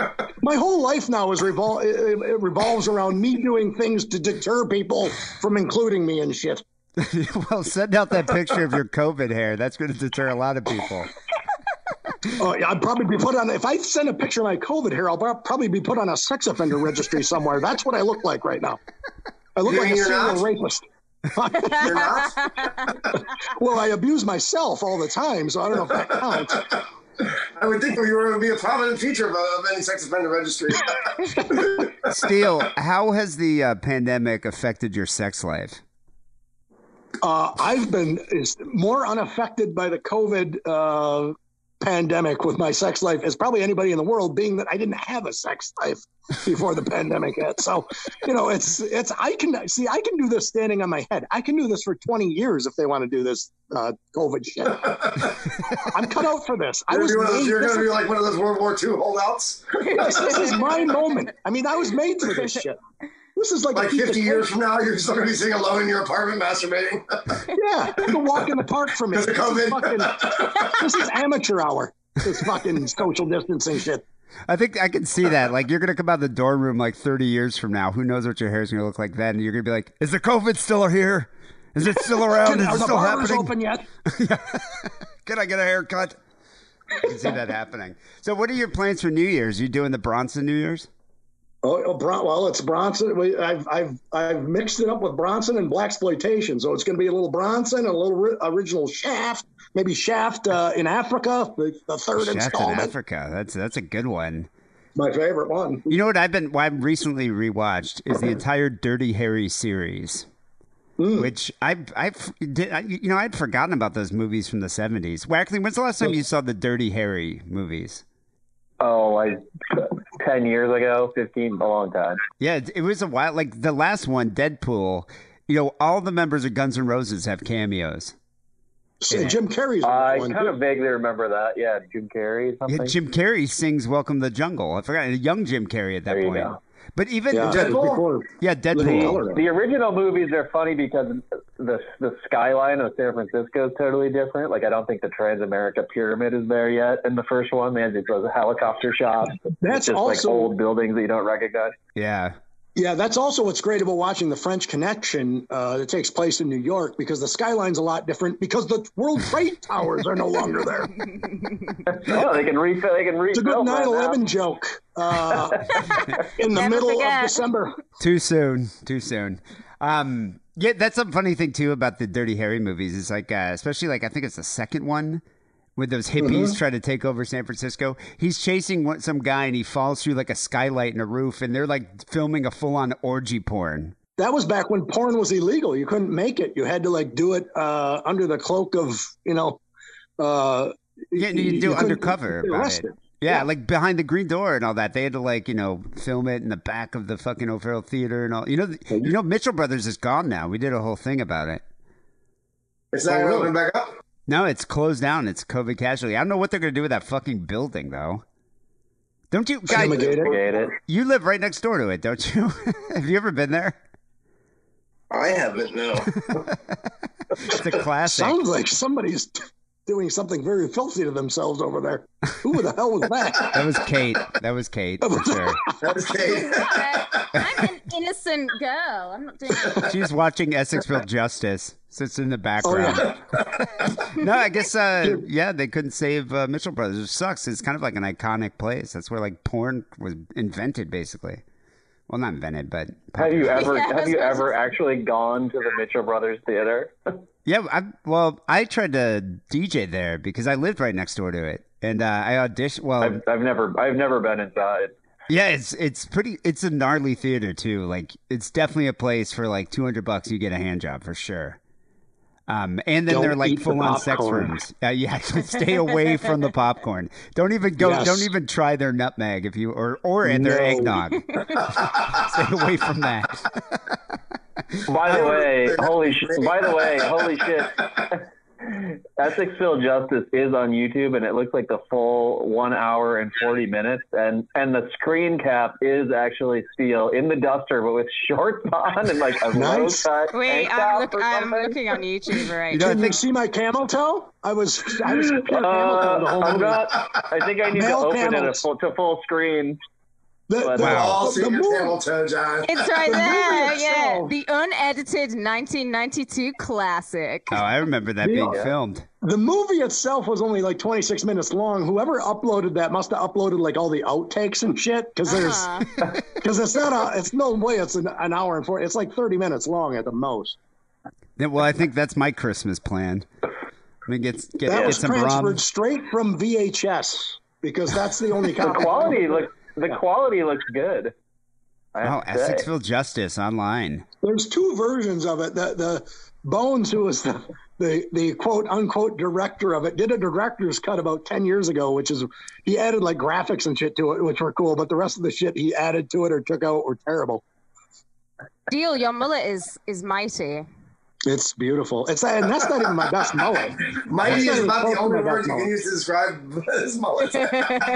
My whole life now is revol- it, it revolves around me doing things to deter people from including me in shit. well, send out that picture of your COVID hair. That's going to deter a lot of people. Oh, yeah, I'd probably be put on. If I send a picture of my COVID hair, I'll probably be put on a sex offender registry somewhere. That's what I look like right now. I look You like a serial not? rapist. You're not? Well, I abuse myself all the time, so I don't know if that counts. I would think you were going to be a prominent feature of, of any sex offender registry. Steele, how has the uh, pandemic affected your sex life? Uh, I've been is more unaffected by the COVID uh, pandemic with my sex life as probably anybody in the world, being that I didn't have a sex life before the pandemic hit. So, you know, it's it's I can see I can do this standing on my head. I can do this for 20 years if they want to do this uh, COVID shit. I'm cut out for this. I You're, was gonna be those- you're going to be like one of those World War II holdouts. this, this is my moment. I mean, I was made for this shit. This is like, Like 50 years from now, you're still going to be sitting alone in your apartment masturbating. Yeah, it's a walk in the park for me. Because of This is, COVID. fucking, this is amateur hour. This fucking social distancing shit. I think I can see that. Like you're gonna come out of the dorm room like 30 years from now. Who knows what your hair is gonna look like then? And you're gonna be like, "Is the COVID still here? Is it still around? Is Are it the still barbers happening? open yet? Can I get a haircut?" I can see that happening. So, what are your plans for New Year's? You doing the Bronson New Year's? Oh, oh Bron- well, it's Bronson. We, I've, I've, I've mixed it up with Bronson and black exploitation. So it's going to be a little Bronson, and a little ri- original Shaft, maybe Shaft uh, in Africa, the, the third Shaft in. Africa. That's that's a good one. My favorite one. You know what I've been what I've recently rewatched is the entire Dirty Harry series. Which I've, I've, did, I, you know, I'd forgotten about those movies from the seventies. Wackerle, when's the last time you saw the Dirty Harry movies? Oh, I ten years ago, fifteen, a long time. Yeah, it, it was a while. Like the last one, Deadpool. You know, all the members of Guns N' Roses have cameos. So Jim Carrey's I one. kind of vaguely remember that. Yeah, Jim Carrey or Yeah. Jim Carrey sings "Welcome to the Jungle." I forgot, young Jim Carrey at that There you point. go. But even Yeah, yeah, Deadpool. Color. The original movies are funny because the the skyline of San Francisco is totally different. Like I don't think the Transamerica Pyramid is there yet in the first one. They had these those helicopter shots. That's just also- like old buildings that you don't recognize. Yeah, Yeah, that's also what's great about watching the French Connection uh, that takes place in New York because the skyline's a lot different because the World Trade Towers are no longer there. Oh, they can refill. They can refill. It's a good refill. 9 11 now. joke uh, in the Never middle forget. of December. too soon. Too soon. Um, yeah, that's a funny thing too about the Dirty Harry movies. It's like, uh, especially like I think it's the second one with those hippies try to take over San Francisco. He's chasing one, some guy and he falls through like a skylight in a roof, and they're like filming a full on orgy porn. That was back when porn was illegal. You couldn't make it. You had to like do it uh, under the cloak of you know. Uh, Yeah, you, do couldn't undercover it. arrested. Yeah, like behind the green door and all that. They had to like you know film it in the back of the fucking O'Farrell Theater and all. You know, you know Mitchell Brothers is gone now. We did a whole thing about it. It's not Oh, open back up. No, it's closed down. It's COVID casualty. I don't know what they're gonna do with that fucking building though. Don't you guys? Fumigate it. Get it? You live right next door to it, don't you? Have you ever been there? I haven't, no. It's a classic. Sounds like somebody's doing something very filthy to themselves over there. Who the hell was that? That was Kate. That was Kate for sure. That's Kate. I'm an innocent girl. I'm not doing it. She's watching Essexville Justice. Sits in the Oh background. yeah. No, I guess uh, yeah, they couldn't save uh, Mitchell Brothers. It sucks. It's kind of like an iconic place. That's where like porn was invented, basically. Well, not invented, but Have you ever Yeah, have you ever actually gone to the Mitchell Brothers Theater? Yeah. I, well, I tried to DJ there because I lived right next door to it, and uh, I auditioned. Well, I've, I've never I've never been inside. Yeah, it's it's pretty. It's a gnarly theater too. Like it's definitely a place for like two hundred bucks. You get a hand job for sure. Um, and then Don't they're like eat the full on sex rooms. Uh, yeah, stay away from the popcorn. Don't even go. Yes. Don't even try their nutmeg if you or or in their No. eggnog. stay away from that. By the way, holy sh- by the way, holy shit. Essexville Justice is on YouTube, and it looks like the full one hour and forty minutes, and and the screen cap is actually Steele in the duster, but with shorts on and like a Nice. low cut Wait, I'm, look, I'm looking on YouTube right You know, I Can think see my camel toe? I was I was pure camel toe Uh, the whole I'm movie. not. I think I need to Male open it camels. a full, to full screen. The, Wow. the, We'll all the, see the your movie- John. It's right The there, yeah. itself- The unedited 1992 classic. Oh, I remember that being filmed. The movie itself was only like 26 minutes long. Whoever uploaded that must have uploaded like all the outtakes and shit because there's Uh-huh. because it's not a it's no way it's an, an hour and four. It's like 30 minutes long at the most. Yeah, Well, I think that's my Christmas plan. I mean, get get, That get was some transferred rum. straight from VHS because that's the only The copy. quality looks. The quality looks good. I Oh, have say. Essexville Justice online. There's two versions of it. The the Bones, who was the, the the quote unquote director of it, did a director's cut about 10 years ago, which is he added like graphics and shit to it, which were cool. But the rest of the shit he added to it or took out were terrible. Deal, your mullet is is mighty. It's beautiful. It's and that's not even my best mullet. Mighty is not about the only close to my word best you can mullet. use to describe his mullet.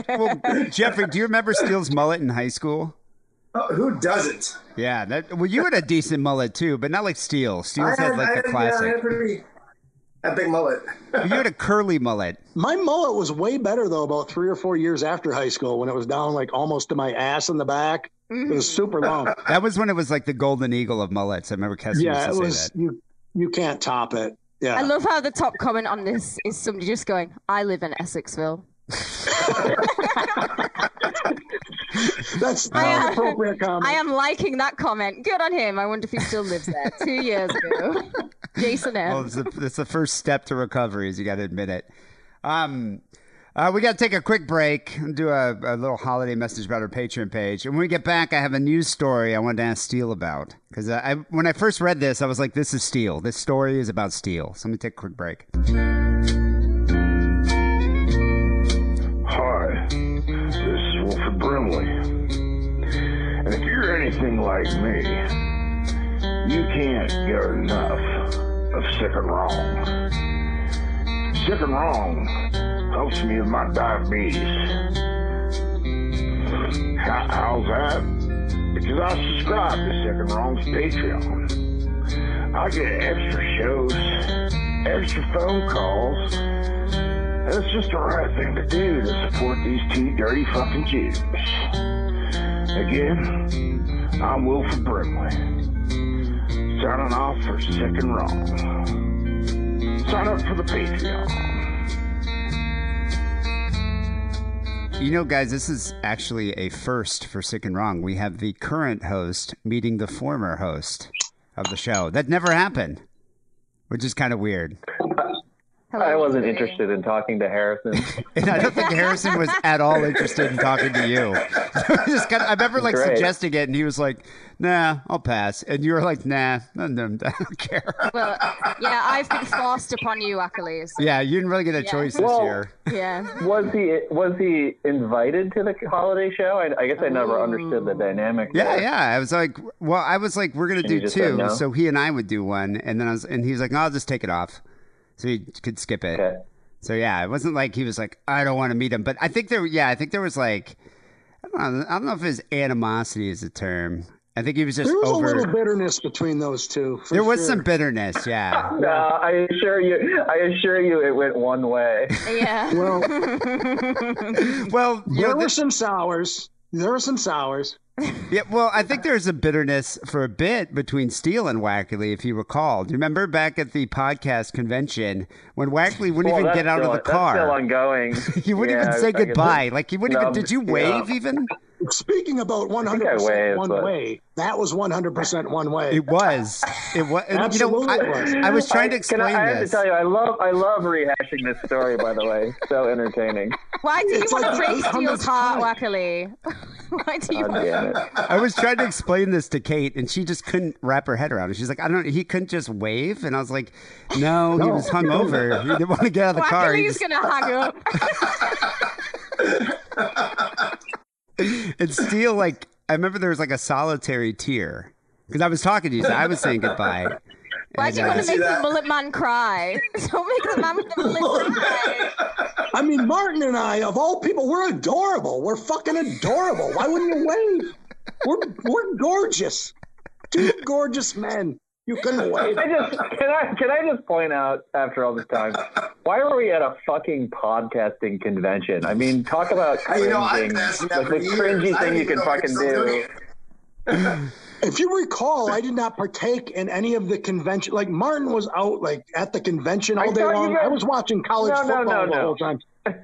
Well, Jeffrey, do you remember Steele's mullet in high school? Oh, who doesn't? Yeah, that well, you had a decent mullet too, but not like Steele. Steele's had like the classic. I had a big mullet. You had a curly mullet. My mullet was way better though. About three or four years after high school, when it was down like almost to my ass in the back. It was mm. super long. That was when it was like the golden eagle of mullets. I remember Kessler yeah, used to was. say that. You you can't top it. Yeah. I love how the top comment on this is somebody just going, I live in Essexville. That's I not am- appropriate comment. I am liking that comment. Good on him. I wonder if he still lives there. Two years ago. Jason Well, M. it's the, it's the first step to recovery, is you got to admit it. Um, uh, we got to take a quick break and do a, a little holiday message about our Patreon page. And when we get back, I have a news story I wanted to ask Steele about. Because I, when I first read this, I was like, this is Steele. This story is about Steele. So let me take a quick break. Hi, this is Wilford Brimley. And if you're anything like me, you can't get enough of sick and wrong. And wrong helps me with my diabetes. How, how's that? Because I subscribe to Sick and Wrong's Patreon. I get extra shows, extra phone calls, it's just the right thing to do to support these two dirty fucking Jews. Again, I'm Wilford Brimley. Signing off for Sick and Wrong. Sign up for the Patreon. You know, guys, this is actually a first for Sick and Wrong. We have the current host meeting the former host. of the show. That never happened, which is kind of weird. Hello, I wasn't Julie. interested in talking to Harrison. And I don't think Harrison was at all interested in talking to you. Just kinda, I remember like Great. suggesting it, and he was like, "Nah, I'll pass," and you were like, "Nah, no, no, I don't care." Well, yeah, I've been forced upon you, Achilles. Yeah, you didn't really get a Yeah. choice this Well- year. Yeah. Was he was he invited to the holiday show? I, I guess I never oh. understood the dynamic. Yeah, there. yeah. I was like, well, I was like, we're gonna And do you just said two, no? so he and I would do one, and then I was, and he was like, no, I'll just take it off, so he could skip it. Okay. So yeah, it wasn't like he was like, I don't want to meet him, but I think there, yeah, I think there was like, I don't know, I don't know if his animosity is a term. I think he was just There was over. a little bitterness between those two. for there was sure. some bitterness, yeah. No, I assure you, I assure you, it went one way. Yeah. Well, Well, you there know, were th- some sours. There were some sours. Yeah, well, I think there's a bitterness for a bit between Steele and Wackerle, if you recall. Do you remember back at the podcast convention when Wackerle wouldn't Well, even get out still, of the That's still car? ongoing. He wouldn't Yeah, even say goodbye. Like he wouldn't No, even. Did you yeah. wave even? Speaking about 100% I one but- way, that was 100% one way. It was. It was. you know, Absolutely I, it was. I was trying to I- can explain I, I have this. to tell you, I love, I love rehashing this story. By the way, so entertaining. Why do you It's want like to break Steele's heart, time. Wackerle? Why do you God want damn it. I was trying to explain this to Kate, and she just couldn't wrap her head around it. She's like, "I don't. He couldn't just wave." And I was like, "No, he No. was hungover. He didn't want to get out of the car." He Wackerle's just- gonna hug up. and Steele, like, I remember there was like a solitary tear because I was talking to you. So I was saying goodbye. Why do you want uh, to make that. the mullet man cry? Don't make the man with the mullet man cry. I mean, Martin and I, of all people, we're adorable. We're fucking adorable. Why wouldn't you wave? We're, we're gorgeous. Two gorgeous men. You couldn't wait. I just can I can I just point out after all this time, why are we at a fucking podcasting convention? I mean, talk about Hey, you know, I've cringing, been asking that like the years. cringy I thing you can fucking you're still doing do. If you recall, I did not partake in any of the convention. Like Martin was out, like at the convention all I day long. guys- I was watching college No, no, football no, the no. whole time.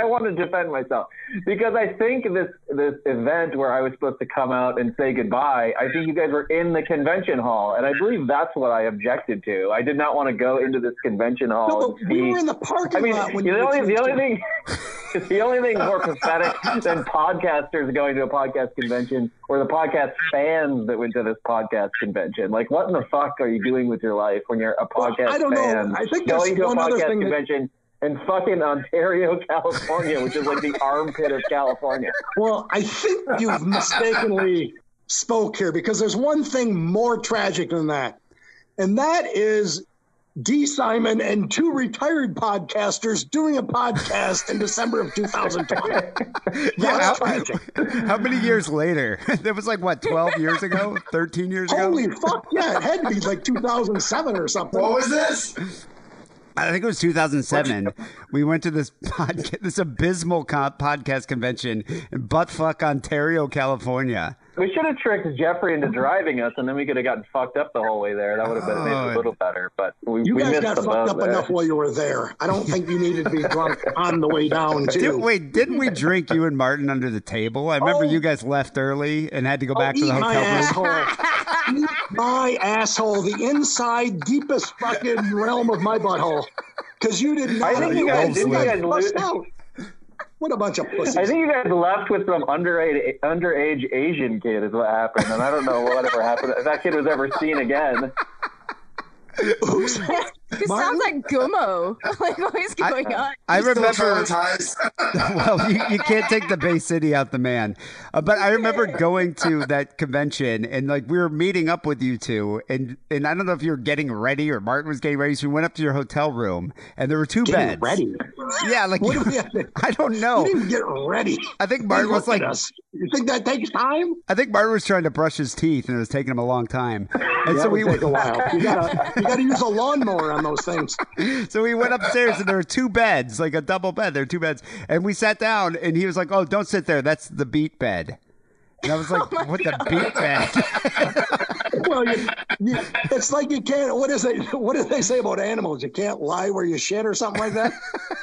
I want to defend myself because I think this this event where I was supposed to come out and say goodbye, I think you guys were in the convention hall, and I believe that's what I objected to. I did not want to go into this convention hall No, but we were in the parking I mean, lot when the only the only thing the only thing more pathetic than podcasters going to a podcast convention or the podcast fans that went to this podcast convention. Like, what in the fuck are you doing with your life when you're a Well, podcast I don't know. fan I think going to a podcast thing that- convention in fucking Ontario, California, which is like the armpit of California? Well, I think you've mistakenly spoke here because there's one thing more tragic than that, and that is Dee Simon and two retired podcasters doing a podcast in December of 2020. Yeah, That's how, tragic. how many years later? that was like what, twelve years ago, thirteen years ago. Holy fuck! Yeah, it had to be like 2007 or something. What was this? I think it was 2007. We went to this podcast, this abysmal co- podcast convention in buttfuck Ontario, California. We should have tricked Jeffrey into driving us, and then we could have gotten fucked up the whole way there. That would have been made it a oh, little better, but we, You we guys missed got the fucked up there. enough while you were there. I don't think you needed to be drunk on the way down Did, too. wait, didn't we drink you and Martin under the table? I remember Oh. you guys left early and had to go Oh, back to eat the oh, my hotel room. asshole. my asshole. The inside, deepest fucking realm of my butthole. Because you did not. I think you guys- didn't you guys bust lo- out. What a bunch of pussies. I think you guys left with some underage underage Asian kid is what happened, and I don't know whatever happened. If that kid was ever seen again. Who's that? This Martin? sounds like Gummo. like, what is going on? I Still remember. traumatized. well, you, you can't take the Bay City out the man. Uh, but I remember going to that convention and like we were meeting up with you two, and and I don't know if you were getting ready or Martin was getting ready. So we went up to your hotel room and there were two Getting beds. ready. Yeah, like What do we have I don't You know. didn't get ready. I think Martin was like at us. You think that takes time? I think Martin was trying to brush his teeth and it was taking him a long time. And That so would we take a while. You gotta, you gotta use a lawnmower on those things. So we went upstairs and there were two beds, like a double bed. There were two beds. And we sat down and he was like, Oh, don't sit there. That's the beat bed. And I was like, oh What the beat bed? Well, you, you, it's like you can't. What is it? What do they say about animals? You can't lie where you shit or something like that.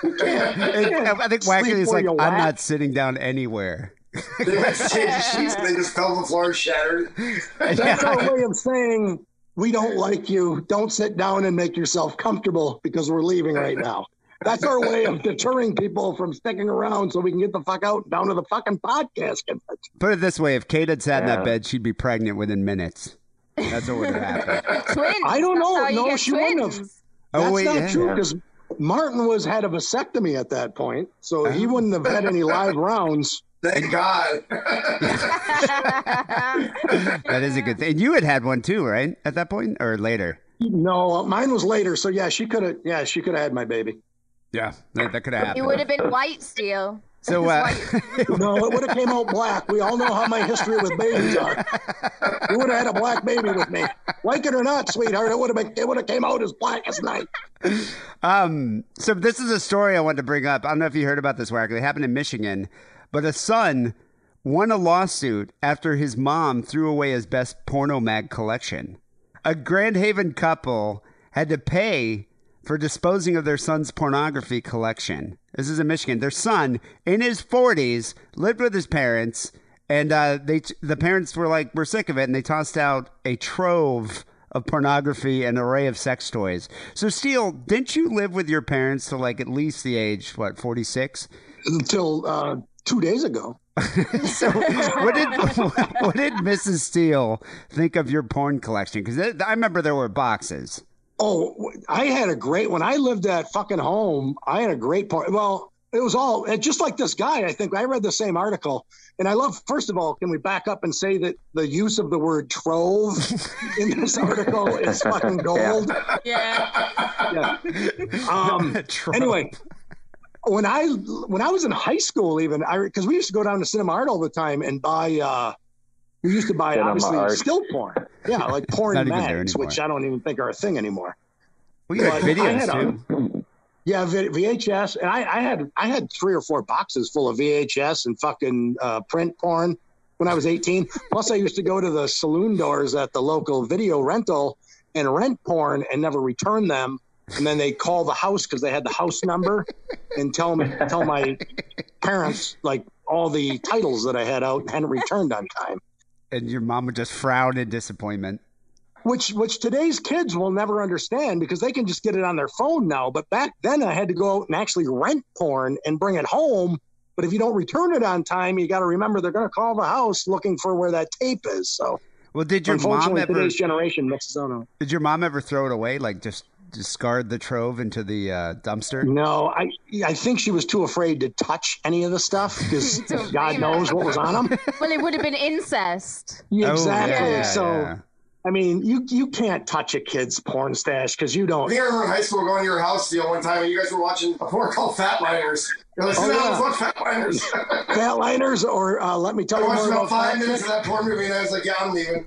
You can't. you can't I think sleep Wacky is like, I'm whack. not sitting down anywhere. They went to change the sheets and they just fell on the floor shattered. That's our way of saying we don't like you. Don't sit down and make yourself comfortable because we're leaving right now. That's our way of deterring people from sticking around so we can get the fuck out down to the fucking podcast convention. Put it this way: if Kate had sat in that bed, she'd be pregnant within minutes. That's what would have happened. Twins. I don't know. No, get she wouldn't have. twins. Oh, That's wait, not yeah. true because Martin was had a vasectomy at that point, so he Oh. wouldn't have had any live rounds. Thank God. That is a good thing. You had had one too, right? At that point or later? No, mine was later, so yeah, she could have. Yeah, she could have had my baby. Yeah, that, that could have It happened. would have been white Steele. So, uh, No, it would have came out black. We all know how my history with babies are. You would have had a black baby with me, like it or not, sweetheart. It would have been. It would have came out as black as night. Um, so this is a story I wanted to bring up. I don't know if you heard about this, Wacker. It happened in Michigan, but a son won a lawsuit after his mom threw away his best porno mag collection. A Grand Haven couple had to pay for disposing of their son's pornography collection. This is in Michigan. Their son, in his 40s, lived with his parents, and uh, they the parents were like, "We're sick of it," and they tossed out a trove of pornography and array of sex toys. So, Steele, didn't you live with your parents till like at least the age what 46? Until uh, two days ago. So, what did what did Mrs. Steele think of your porn collection? Because I remember there were boxes. Oh, I had a great when I lived at fucking home. I had a great part. Well, it was all just like this guy. I think I read the same article, and I love. First of all, can we back up and say that the use of the word trove in this article is fucking gold? Yeah. Yeah. Um, Trove. anyway, when I when I was in high school, even I because we used to go down to Cinema Art all the time and buy. uh We used to buy Cinema obviously Art. still porn. Yeah, like porn mags, which I don't even think are a thing anymore. we got But I videos had a- too. Yeah, V- VHS, and I, I had I had three or four boxes full of VHS and fucking uh, print porn when I was 18. Plus, I used to go to the saloon doors at the local video rental and rent porn and never return them. And then they call the house because they had the house number and tell me tell my parents like all the titles that I had out and hadn't returned on time. And your mom would just frown in disappointment. which which today's kids will never understand because they can just get it on their phone now. But back then, I had to go out and actually rent porn and bring it home. But if you don't return it on time, you got to remember they're going to call the house looking for where that tape is. So Well, did your mom ever today's generation out on. did your mom ever throw it away? Like just discard the trove into the uh, dumpster? No, I I think she was too afraid to touch any of the stuff because God knows what was on them. Well, it would have been incest. Oh, exactly. yeah, so yeah. I mean, you you can't touch a kid's porn stash because you don't. think I remember in high school going to your house the one time and you guys were watching a porn called Fatliners. You're like, Oh, sit down yeah. and watch Fatliners. Fatliners, or uh, let me tell I you watched more about about five Fat minutes of that porn movie and I was like, yeah, I'm leaving.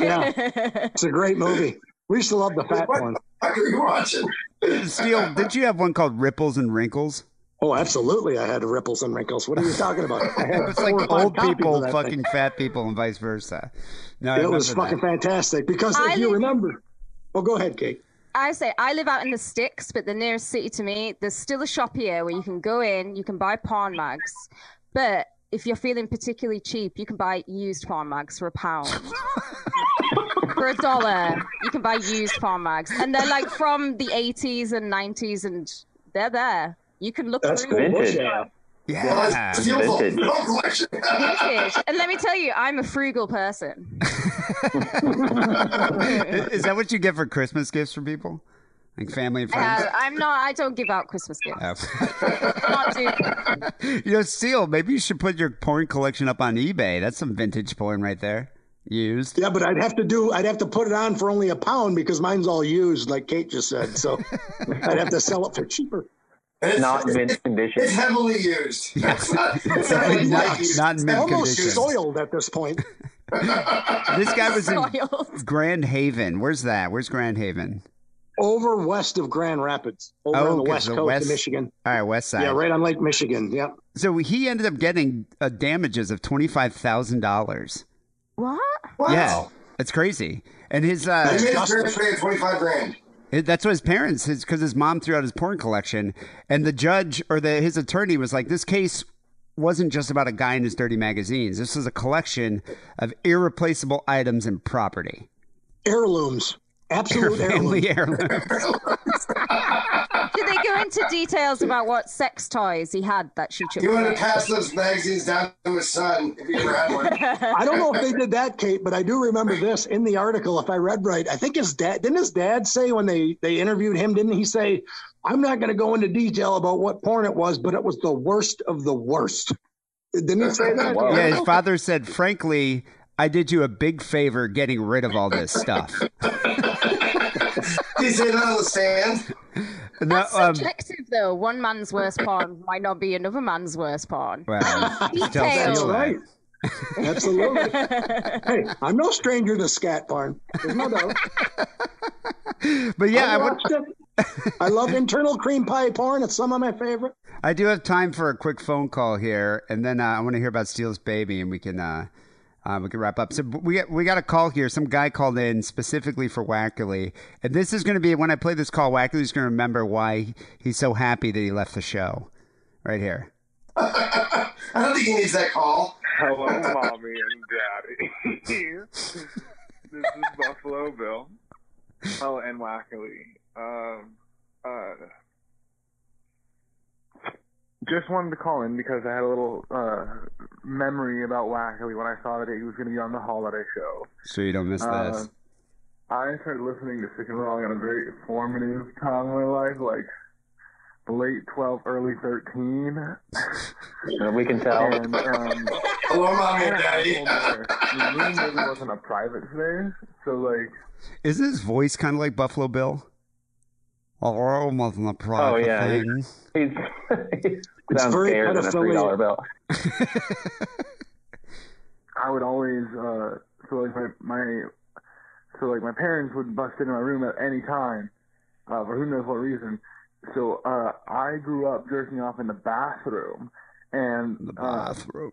Yeah, it's a great movie. We used to love the fat what porn. the fuck are you watching? Steele, did you have one called Ripples and Wrinkles? Oh, absolutely. I had ripples and wrinkles. What are you talking about? I had It's like four or five old people of that thing. fucking fat people and vice versa. No, It was fucking that. fantastic because I if you remember, well, go ahead, Kate. I say I live out in the sticks, but the nearest city to me, there's still a shop here where you can go in, you can buy porn mags, but if you're feeling particularly cheap, you can buy used porn mags for a pound. for a dollar, you can buy used porn mags, and they're like from the 80s and 90s, and they're there. You can look That's through cool. Vintage. Yeah. Yeah. Steal Vintage. film collection. vintage. And let me tell you, I'm a frugal person. Is that what you get for Christmas gifts from people? Like family and friends? Uh, I'm not. I don't give out Christmas gifts. Oh. Not do- you know, Steele, maybe you should put your porn collection up on eBay. That's some vintage porn right there. Used. Yeah, but I'd have to do. I'd have to put it on for only a pound because mine's all used, like Kate just said. So I'd have to sell it for cheaper. It's, Not it's, mint it's condition. heavily used. It's not, it's not, like Not- light used. not It's mint heavily Almost soiled at this point. This guy was in Grand Haven. Where's that? Where's Grand Haven? Over west of Grand Rapids, over Oh, on the west so coast west- of Michigan. All right, West Side. Yeah, right on Lake Michigan. Yeah. So he ended up getting uh, damages of twenty five thousand dollars. What? Wow. Yeah, it's crazy. And his He uh, made his parents pay 25 grand. It- That's what his parents, his because his mom threw out his porn collection, and the judge or the his attorney was like, "This case wasn't just about a guy and his dirty magazines. This was a collection of irreplaceable items and property." Heirlooms. Absolute heirlooms. Family heirloom. Did they go into details about what sex toys he had that she took? He wanted to pass those magazines down to his son if he ever had one. I don't know if they did that, Kate, but I do remember this in the article. If I read right, I think his dad didn't his dad say when they they interviewed him, didn't he say, "I'm not going to go into detail about what porn it was, but it was the worst of the worst." Didn't he say that? Wow. Yeah, his father said, frankly, I did you a big favor getting rid of all this stuff. Did he say that on the stand? No, That's um, subjective, though. One man's worst porn might not be another man's worst porn. well, still Details. That's right. Absolutely. hey, I'm no stranger to scat porn. There's no doubt. But yeah, I, I would, watched it. I love internal cream pie porn. It's some of my favorite. I do have time for a quick phone call here, and then uh, I want to hear about Steele's baby, and we can uh, uh, we can wrap up. So we got, we got a call here. Some guy called in specifically for Wackerle, and this is going to be when I play this call. Wackerle's going to remember why he's so happy that he left the show. Right here. I don't think he needs that call. Hello, mommy and daddy. this is Buffalo Bill. Oh, and Wackerle. Um, uh, just wanted to call in because I had a little uh, memory about Wackerle when I saw that he was going to be on the holiday show. So you don't miss Uh, this. I started listening to Sick and Wrong at a very formative time in my life, like late 12, early 13. Uh, we can tell. And, um, Hello, mommy and daddy. told her the room really wasn't a private space, so like Isn't his voice kind of like Buffalo Bill? Oh, wasn't a private Oh, yeah. thing. He's, he It's sounds very scared than a three dollar bill. I would always uh so like my my so like my parents would bust into my room at any time, uh, for who knows what reason. So uh I grew up jerking off in the bathroom and The uh, bathroom.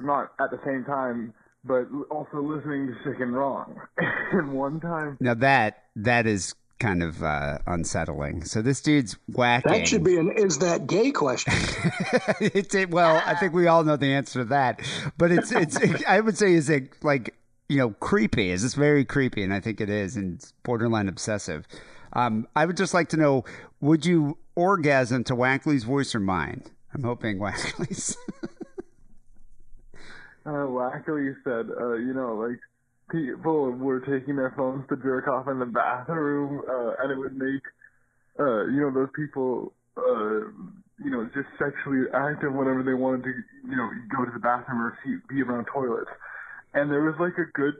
not at the same time but also listening to Sick and Wrong. and one time Now that that is kind of uh, unsettling. So this dude's whacking. That should be an is that gay question. it's a, well, I think we all know the answer to that, but it's it's I would say is it like you know creepy. Is this very creepy? And I think it is, and it's borderline obsessive. Um, I would just like to know: Would you orgasm to Wackerle's voice or mine? I'm hoping Wackerle's. uh Wackerle said, uh, you know, like people were taking their phones to jerk off in the bathroom, uh, and it would make, uh, you know, those people, uh, you know, just sexually active whenever they wanted to, you know, go to the bathroom or see, be around toilets. And there was like a good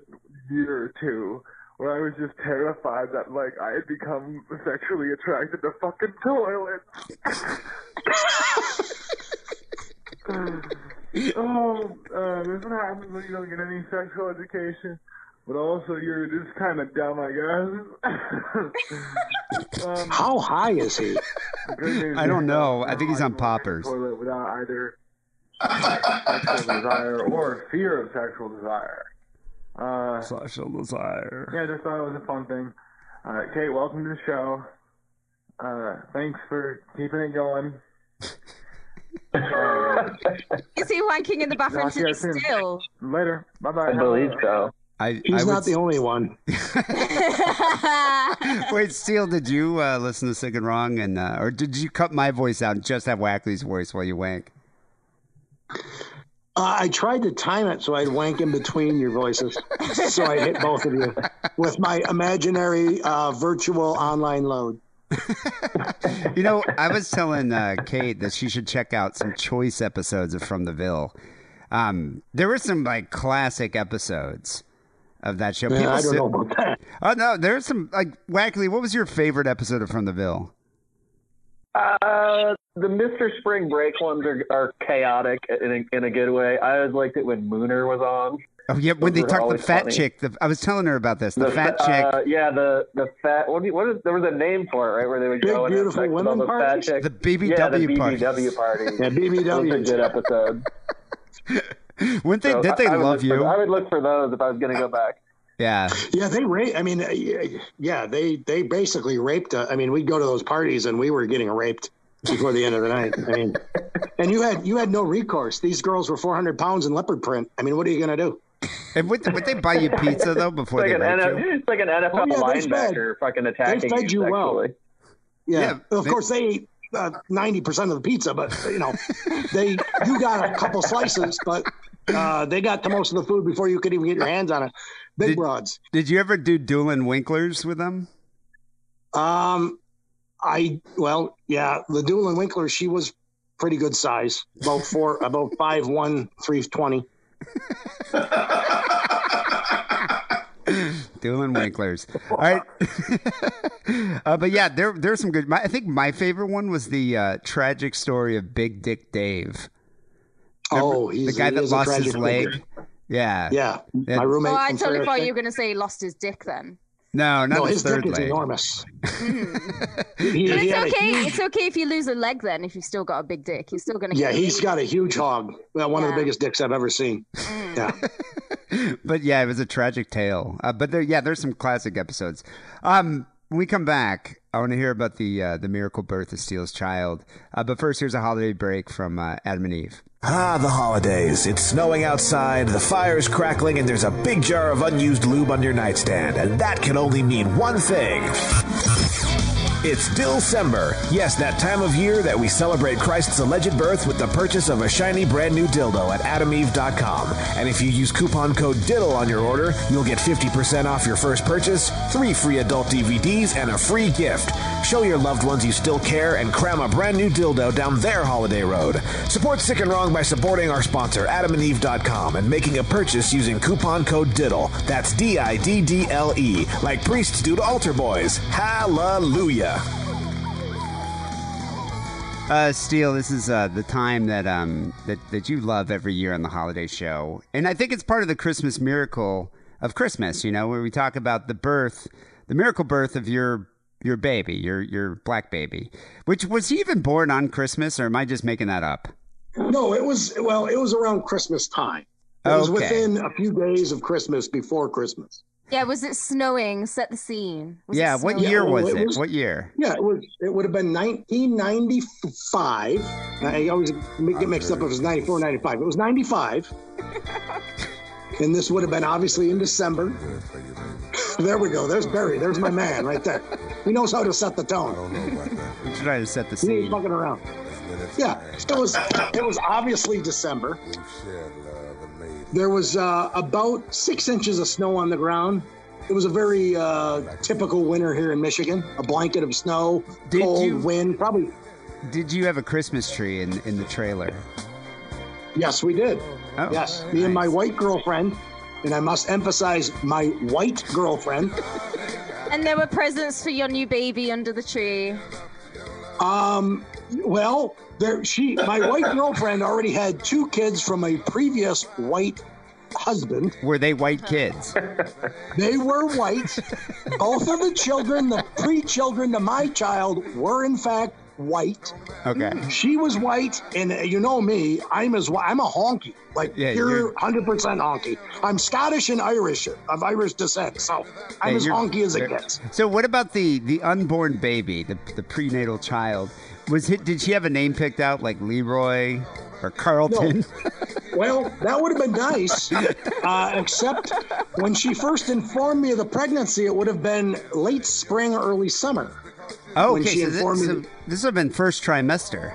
year or two where I was just terrified that like I had become sexually attracted to fucking toilets. oh, uh, this is what happens when you don't get any sexual education, but also you're just kind of dumb, I guess. um, How high is he? the good news I don't know. I think he's on poppers. go to the Toilet without either sexual desire or fear of sexual desire. Uh, Sexual desire. yeah, just thought it was a fun thing. Uh, Kate, welcome to the show. Uh, thanks for keeping it going. Is he wanking in the bathroom Talk to you still? later. Bye bye. I believe so. I, He's I would not the only one. Wait, Steele, did you uh, listen to Sick and Wrong, and uh, or did you cut my voice out and just have Wackerle's voice while you wank? Uh, I tried to time it so I'd wank in between your voices, so I hit both of you with my imaginary uh, virtual online load. You know, I was telling uh, Kate that she should check out some choice episodes of From the Ville. Um, there were some like classic episodes of that show. Yeah, I don't know about that. Oh no, there's some like Wackerle. What was your favorite episode of From the Ville? Uh, the Mr. Spring Break ones are, are chaotic in a, in a good way. I always liked it when Mooner was on. Oh yeah, when Those they were talked the fat funny. chick. The, I was telling her about this. The, fat fa- chick. Uh, yeah, the the fat. What, you, what is? There was a name for it, right? Where they would Big go and have Beautiful sex with Women all those fat Parties? chicks. The BBW yeah, the parties. BBW party. Yeah, Those are BBW. good episode. Wouldn't they? So did they I, I would love look for- you? I would look for those if I was going to go back. yeah. Yeah, they rape. I mean, uh, yeah, they they basically raped. Uh, I mean, we'd go to those parties and we were getting raped before the end of the night. I mean, and you had you had no recourse. These girls were 400 pounds in leopard print. I mean, what are you going to do? And would, would they buy you pizza though before like, they an raped NF you? it's like an NFL Oh, yeah, they linebacker fucking attacking fed you well. sexually. Yeah. Yeah, of they- course they ate uh, ninety percent of the pizza, but you know, they you got a couple slices, but uh, they got the most of the food before you could even get your hands on it. Big Did- broads. Did you ever do Doolin Winklers with them? Um, I well, yeah, the Doolin Winkler, she was pretty good size, about four, about five one, three twenty. Doolin Winklers. All right. uh, but yeah, there there's some good. My, I think my favorite one was the uh, tragic story of Big Dick Dave. Oh, the guy he that is lost his leg. figure. Yeah. Yeah, Yeah. my roommate. Oh, I totally thought you were going to say he lost his dick then. No, not No, his, his third dick is enormous. He- he it's okay. huge- It's okay if you lose a leg then, if you've still got a big dick. You're still going to yeah, get he's got a huge hog. Well, one of the biggest dicks I've ever seen. Mm. Yeah. But yeah, it was a tragic tale. Uh, but there, yeah, there's some classic episodes. Um, when we come back, I want to hear about the uh, the miracle birth of Steele's child. Uh, but first, here's a holiday break from uh, Adam and Eve. Ah, the holidays. It's snowing outside, the fire's crackling, and there's a big jar of unused lube on your nightstand. And that can only mean one thing. It's December. Yes, that time of year that we celebrate Christ's alleged birth with the purchase of a shiny brand new dildo at adameve.com. And if you use coupon code DIDDLE on your order, you'll get 50% off your first purchase, three free adult DVDs, and a free gift. Show your loved ones you still care and cram a brand new dildo down their holiday road. Support Sick and Wrong by supporting our sponsor, adamandeve.com, and making a purchase using coupon code DIDDLE. That's D I D D L E, like priests do to altar boys. Hallelujah. Uh, Steele, this is uh, the time that um that, that you love every year on the holiday show, and I think it's part of the Christmas miracle of Christmas. You know, where we talk about the birth, the miracle birth of your your baby, your your black baby. Which was he even born on Christmas, or am I just making that up? No, it was well, it was around Christmas time. It was within a few days of Christmas before Christmas. Yeah, was it snowing? Set the scene. Was yeah. What year well, was it it? was- What year? Yeah, it was. It would have been 1995. I always get mixed up if it was 94 or 95. It was 95. and this would have been obviously in December. there we go. There's Barry. There's my man right there. He knows how to set the tone. I'm trying to set the He ain't scene. fucking around. Yeah, it was. It was obviously December. There was uh, about six inches of snow on the ground. It was a very uh, typical winter here in Michigan. A blanket of snow, Did cold you- wind. Probably. Did you have a Christmas tree in in the trailer? Yes, we did. Oh, yes, me and my white girlfriend, and I must emphasize my white girlfriend. And there were presents for your new baby under the tree. Um, well, there she, my white girlfriend, already had two kids from a previous white husband. Were they white kids? They were white. Both of the children, the pre-children to my child, were in fact white. Okay. She was white, and uh, you know me, I'm as I'm a honky, like Yeah, pure you're- hundred percent honky. I'm Scottish and Irish of Irish descent, so I'm Hey, as you're- honky as it gets. So, what about the the unborn baby, the the prenatal child? Was it? Did she have a name picked out like Leroy or Carlton? Well, that would have been nice, uh, except when she first informed me of the pregnancy, it would have been late spring early summer. Oh, when okay. she So, this, informed me so this would have been first trimester.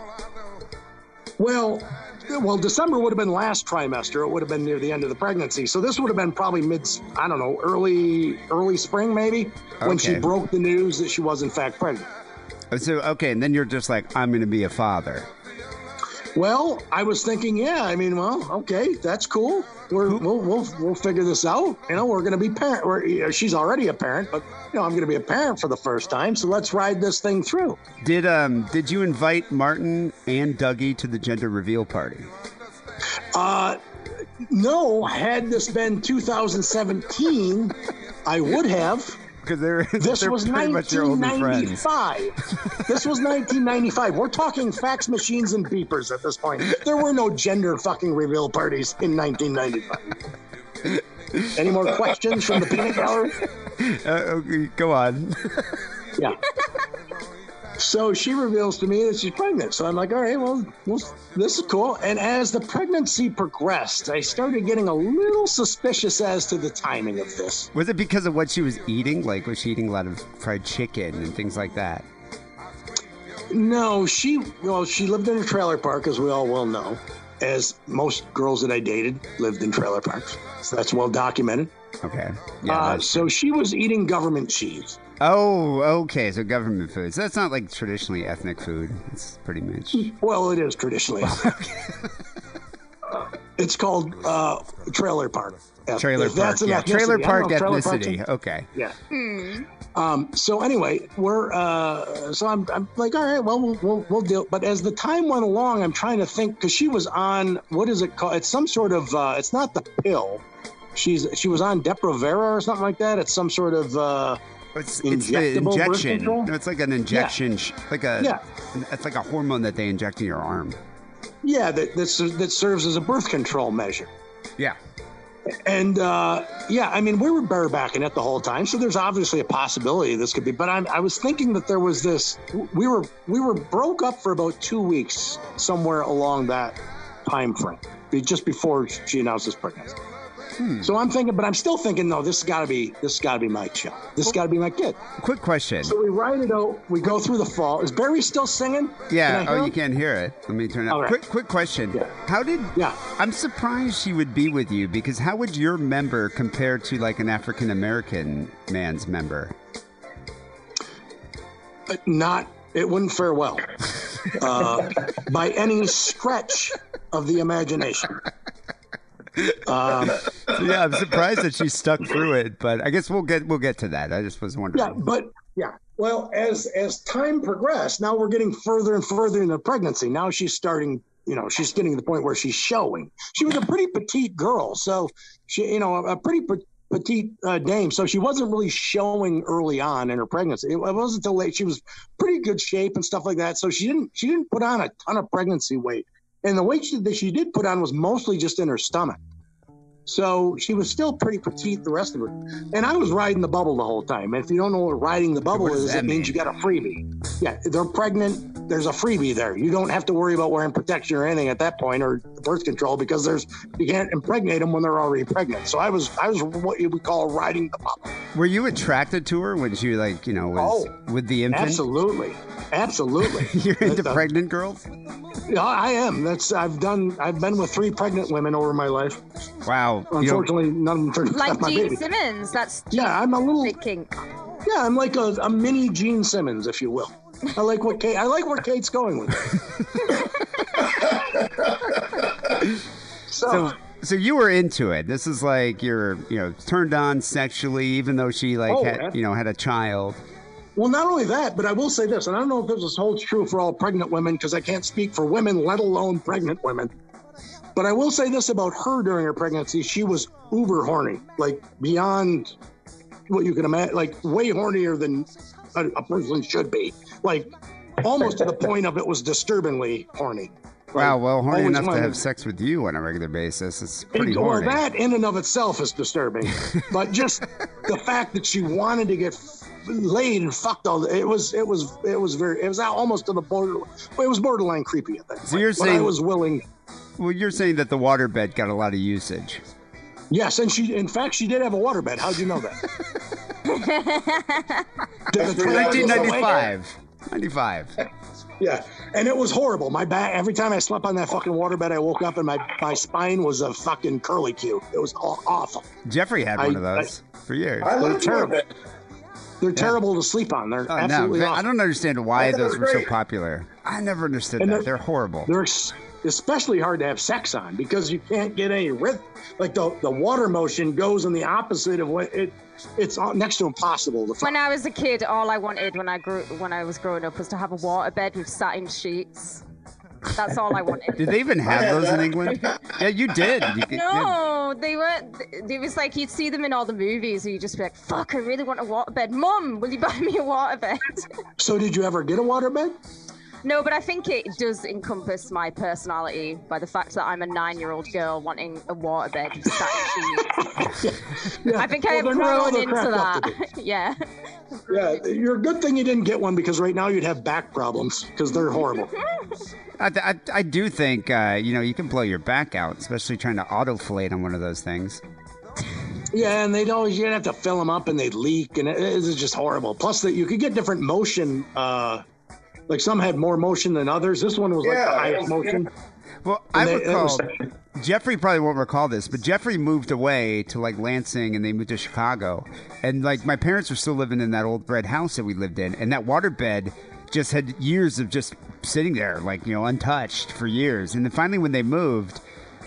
Well, well, December would have been last trimester. It would have been near the end of the pregnancy. So this would have been probably mid, I don't know, early, early spring maybe, when she broke the news that she was in fact pregnant. So, okay, and then you're just like, I'm going to be a father. Well, I was thinking, yeah, I mean, well, okay, that's cool. We're, we'll, we'll, we'll figure this out. You know, we're going to be parent. We're, she's already a parent, but you know, I'm going to be a parent for the first time. So let's ride this thing through. Did um did you invite Martin and Dougie to the gender reveal party? Uh, no, had this been 2017, I would have. Because they're This they're was pretty much your only 1995. this was 1995. We're talking fax machines and beepers at this point. There were no gender fucking reveal parties in 1995. Any more questions from the peanut gallery? Uh, okay, go on. Yeah. So she reveals to me that she's pregnant. So I'm like, all right, well, well, this is cool. And as the pregnancy progressed, I started getting a little suspicious as to the timing of this. Was it because of what she was eating? Like, was she eating a lot of fried chicken and things like that? No, she well, she lived in a trailer park, as we all well know, as most girls that I dated lived in trailer parks. So that's well documented. Okay. uh, so she was eating government cheese. Oh, okay. So government food. So that's not like traditionally ethnic food. It's pretty much. Well, it is traditionally. it's called uh, trailer park. Trailer If park. that's an Yeah. Trailer I don't park know if trailer park's ethnicity. Okay. Yeah. Um, so anyway, we're uh, so I'm, I'm like, all right, well, we'll we'll, we'll deal. But as the time went along, I'm trying to think because she was on what is it called? It's some sort of. Uh, it's not the pill. She's she was on Depo-Provera or something like that. It's some sort of. It's, it's the injection. It's like an injection. sh Like a. Yeah. It's like a hormone that they inject in your arm. Yeah, that that's, that serves as a birth control measure. Yeah. And uh, yeah, I mean, we were barebacking it the whole time, so there's obviously a possibility this could be. But I'm, I was thinking that there was this. We were we were broke up for about two weeks, somewhere along that time frame, just before she announced this pregnancy. So I'm thinking, but I'm still thinking, no, this has got to be this has got to be my child. This has got to be my kid. Quick question. So we ride it out. We go through the fall. Is Barry still singing? Yeah. Can I hear Oh, you can't hear it. Let me turn it right. Quick, quick question. How did? Yeah. I'm surprised she would be with you because how would your member compare to like an African American man's member? Uh, not it wouldn't fare well uh, by any stretch of the imagination. Um, So, yeah, I'm surprised that she stuck through it, but I guess we'll get we'll get to that. I just was wondering. yeah, but yeah. Well, as as time progressed, now we're getting further and further into pregnancy. Now she's starting. You know, she's getting to the point where she's showing. She was a pretty petite girl, so she, you know, a, a pretty pe- petite uh, dame. So she wasn't really showing early on in her pregnancy. It, it wasn't until late. She was pretty good shape and stuff like that. So she didn't she didn't put on a ton of pregnancy weight, and the weight she, that she did put on was mostly just in her stomach. So she was still pretty petite the rest of her. And I was riding the bubble the whole time. And if you don't know what riding the bubble is, it means you got a freebie. Yeah, they're pregnant. There's a freebie there. You don't have to worry about wearing protection or anything at that point or birth control because there's you can't impregnate them when they're already pregnant. So I was I was what you would call riding the bubble. Were you attracted to her when she like you know was oh, with the infant? Absolutely, absolutely. You're into The- uh, pregnant girls? Yeah, I am. That's I've done. I've been with three pregnant women over my life. Wow. You know, Unfortunately, none of them turned out to Like my Gene baby. Simmons. That's Yeah, I'm a little. thinking. Yeah, I'm like a, a mini Gene Simmons, if you will. I like what Kate. I like where Kate's going with it. so, so so you were into it. This is like you're you know turned on sexually, even though she like Oh, had you know had a child. well, not only that, but I will say this, and I don't know if this holds true for all pregnant women because I can't speak for women, let alone pregnant women. But I will say this about her during her pregnancy: she was uber horny, like beyond what you can imagine, like way hornier than a, a person should be, like almost to the point of it was disturbingly horny. Wow. Well, horny always enough to have sex with you on a regular basis. It's pretty well, horny. that in and of itself is disturbing. but just the fact that she wanted to get laid and fucked all the, it was it was it was very it was almost to the border. It was borderline creepy at that. So you're point, but I saying- was willing. Well, you're saying that the waterbed got a lot of usage. Yes, and she in fact she did have a waterbed. How'd you know that? Did the trailer go away? 1995. 95. Yeah, and it was horrible. My back every time I slept on that fucking waterbed, I woke up and my my spine was a fucking curly Q. It was awful. Jeffrey had I- one of those for years. I They're love terrible. it. They're terrible to sleep on. They're Oh, absolutely they- awful. I don't understand why I thought it those was were so popular. I never understood And that. they're- They're horrible. They're ex- especially hard to have sex on because you can't get any rhythm. Like the, the water motion goes in the opposite of what it. It's all- next to impossible to. When I was a kid, all I wanted when I grew when I was growing up was to have a waterbed with satin sheets. That's all I wanted. Did they even have those in England? Yeah, you did. You, could- No, they weren't. It was like you'd see them in all the movies, and you'd just be like, "Fuck, I really want a waterbed." Mum, will you buy me a waterbed? So did you ever get a waterbed? No, but I think it does encompass my personality by the fact that I'm a nine-year-old girl wanting a waterbed with satin sheets. Yeah. I think I have Well, they're not grown into that. yeah. Yeah, you're a good thing you didn't get one because right now you'd have back problems because they're horrible. I, I, I do think uh, you know you can blow your back out, especially trying to autoflate on one of those things. Yeah, and they'd always you'd have to fill them up and they'd leak, and it, it's just horrible. Plus, that you could get different motion. Uh, like some had more motion than others. This one was like Yeah, the highest was- motion. Well, I they- recall was- Jeffrey probably won't recall this, but Jeffrey moved away to like Lansing, and they moved to Chicago, and like my parents were still living in that old red house that we lived in, and that waterbed just had years of just sitting there, like you know, untouched for years, and then finally when they moved.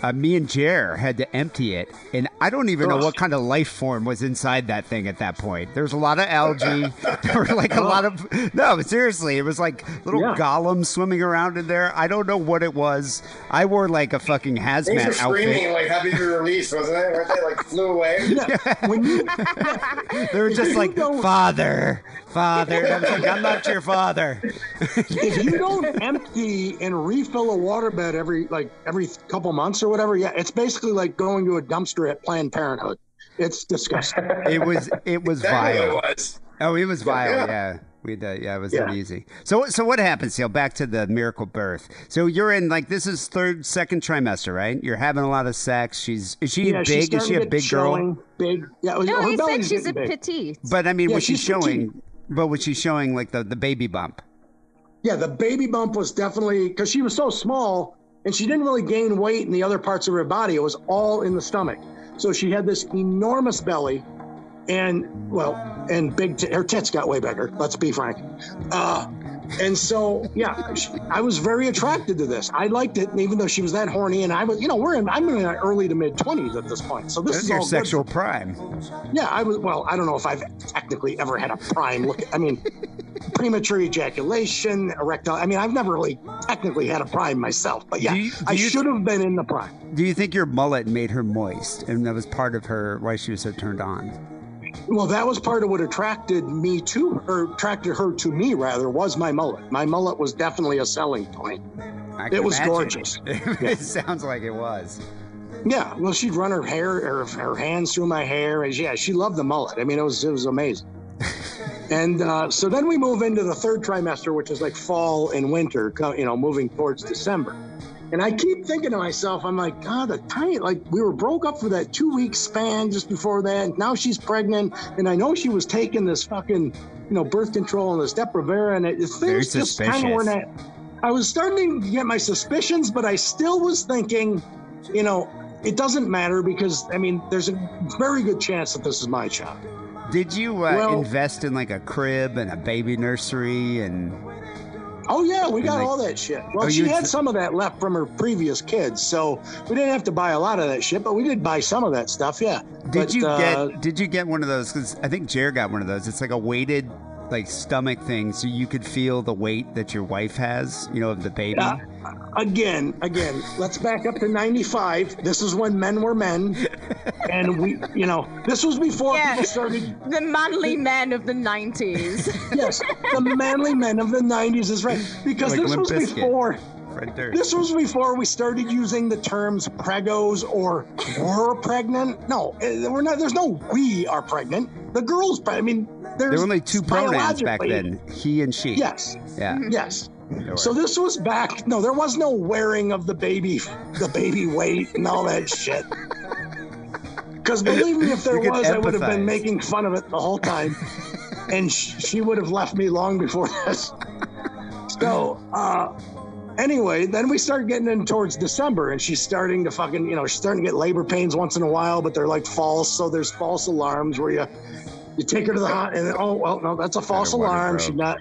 Uh, me and Jer had to empty it, and I don't even know what kind of life form was inside that thing at that point. There was a lot of algae. there were like a lot of no, seriously, it was like little Yeah. golems swimming around in there. I don't know what it was. I wore like a fucking Things were hazmat screaming outfit. like happy to be released, wasn't it? Weren't they like flew away? Yeah, when you They were just like, "Father, father." And I was like, "I'm not your father." if you don't empty and refill a waterbed every like every couple months or whatever, yeah, it's basically like going to a dumpster at Planned Parenthood. It's disgusting. It was it was Exactly vile. it was. Oh, it was vile. Yeah. Yeah. We had, uh, yeah, it was Yeah. uneasy. So, so what happens, Steele? Back to the miracle birth. So you're in like this is third, second trimester, right? You're having a lot of sex. She's is she yeah, she's big? Is she a to get big girl? Big. Yeah, No, he said she's a big. petite. But I mean, Yeah, was she she's petite. But was she showing like the the baby bump? Yeah, the baby bump was definitely because she was so small and she didn't really gain weight in the other parts of her body. It was all in the stomach. So she had this enormous belly and, well, and big, t- her tits got way bigger, let's be frank. Uh, and so, yeah, she, I was very attracted to this. I liked it, even though she was that horny. And I was, you know, we're in, I'm in my early to mid 20s at this point. So this That's is your all good. sexual prime. Yeah, I was. Well, I don't know if I've technically ever had a prime look. I mean, premature ejaculation, erectile. I mean, I've never really technically had a prime myself, but yeah, Do you- do I should have been in the prime. Do you think your mullet made her moist, and that was part of her why she was so turned on? Well, that was part of what attracted me to, her, attracted her to me rather, was my mullet. My mullet was definitely a selling point. It was imagine. gorgeous. it sounds like it was. Yeah, well, she'd run her hair, her, her hands through my hair, and yeah, she loved the mullet. I mean, it was it was amazing. and uh, so then we move into the third trimester, which is like fall and winter, you know, moving towards December. And I keep thinking to myself, I'm like, God, the tiny, like we were broke up for that two week span just before that. Now she's pregnant, and I know she was taking this fucking, you know, birth control and this Depo-Provera, and it, Very things just kind of were not. I was starting to get my suspicions, but I still was thinking, you know, it doesn't matter because I mean, there's a very good chance that this is my child. Did you uh, Well- invest in like a crib and a baby nursery and? Oh yeah, we got all that shit. Well, Oh, she you- had some of that left from her previous kids, so we didn't have to buy a lot of that shit, but we did buy some of that stuff. Yeah. Did But, you uh, get? Did you get one of those? Because I think Jer got one of those. It's like a weighted, like stomach thing, so you could feel the weight that your wife has. You know, of the baby. Uh, again, again, let's back up to 95. This is when men were men. And we, you know, this was before Yeah. people started. The manly men of the 90s. Yes, the manly men of the 90s is right. Because Like this Limp was Bizkit. before. Fred Durst. This was before we started using the terms pregos or we're pregnant. No, eh, we're not. There's no we are pregnant. The girl's pregnant. I mean, there's There were only two pronouns back then: he and she. Yes. Yeah. Yes. were. So this was back. No, there was no wearing of the baby, the baby weight and all that shit. Because believe me, if there You could was, I would have been making fun of it the whole time, and sh- she would have left me long before this. So, uh, anyway, then we start getting in towards December, and she's starting to fucking, you know, she's starting to get labor pains once in a while, but they're like false. So there's false alarms where you you take her to the hot, and then, oh well, no, that's a false alarm. She's not.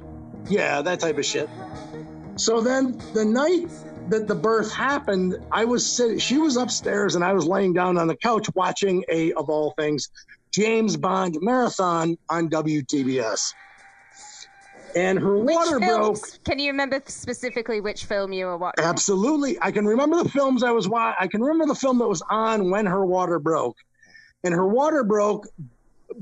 Yeah, that type of shit. So then the night that the birth happened, I was sitting, she was upstairs and I was laying down on the couch watching a, of all things, James Bond marathon on WTBS. And her Which water broke. Can you remember specifically which film you were watching? Absolutely. I can remember the films I was watching. I can remember the film that was on when her water broke. And her water broke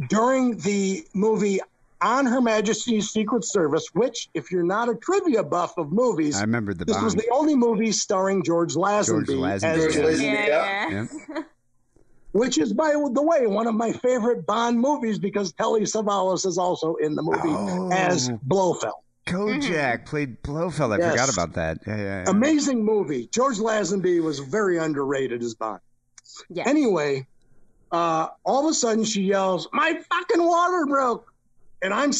during the movie on Her Majesty's Secret Service, which, if you're not a trivia buff of movies, I remember the this was the only movie starring George Lazenby, George as Lazenby, George yeah. Lazenby, Yeah, yeah. yeah. which is, by the way, one of my favorite Bond movies because Telly Savalas is also in the movie Oh. as Blofeld. Kojak played Blofeld. I Yes. forgot about that. Yeah, yeah, yeah. Amazing movie. George Lazenby was very underrated as Bond. Yeah. Anyway, uh, all of a sudden she yells, "My fucking water broke!" And I'm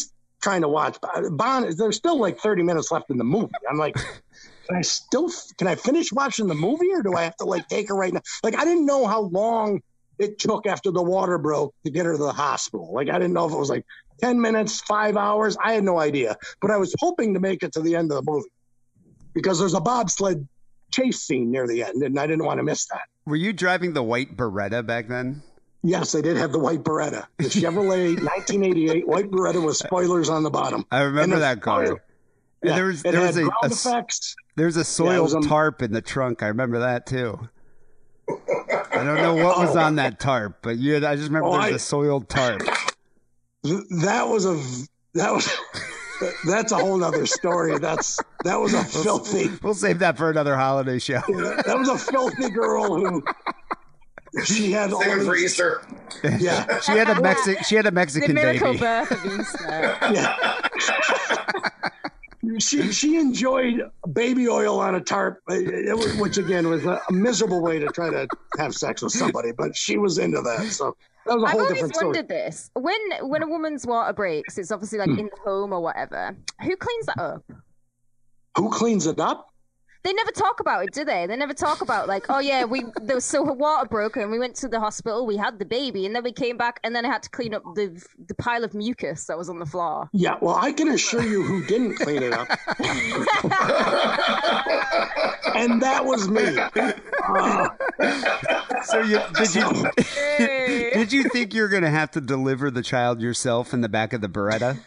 trying to watch Bond. There's still like 30 minutes left in the movie. I'm like, can I still can I finish watching the movie or do I have to like take her right now? Like I didn't know how long it took after the water broke to get her to the hospital. Like I didn't know if it was like 10 minutes, five hours. I had no idea. But I was hoping to make it to the end of the movie because there's a bobsled chase scene near the end, and I didn't want to miss that. Were you driving the white Beretta back then? Yes, I did have the white Beretta, the Chevrolet 1988 white Beretta with spoilers on the bottom. I remember that car. Yeah, there was there was a, a effects. there's a Yeah, soiled a- tarp in the trunk. I remember that too. I don't know what was on that tarp, but you had, I just remember Oh, there was I- a soiled tarp. That was a that was that's a whole nother story. That's that was a filthy We'll save that for another holiday show. that was a filthy girl who she had all for Easter. yeah She had a Mexi- she had a Mexican The Mexican miracle baby. birth of Easter. yeah. She she enjoyed baby oil on a tarp, uh, was, which again was a, a miserable way to try to have sex with somebody, but she was into that. So that was a I've whole always different story. wondered this. When when a woman's water breaks, it's obviously like Hmm. in the home or whatever. Who cleans that up? Who cleans it up? They never talk about it, do they? They never talk about like, oh yeah, we there was so her water broke and we went to the hospital, we had the baby, and then we came back and then I had to clean up the the pile of mucus that was on the floor. Yeah, well, I can assure you who didn't clean it up, and that was me. Uh, So you, did you did you think you were going to have to deliver the child yourself in the back of the Beretta?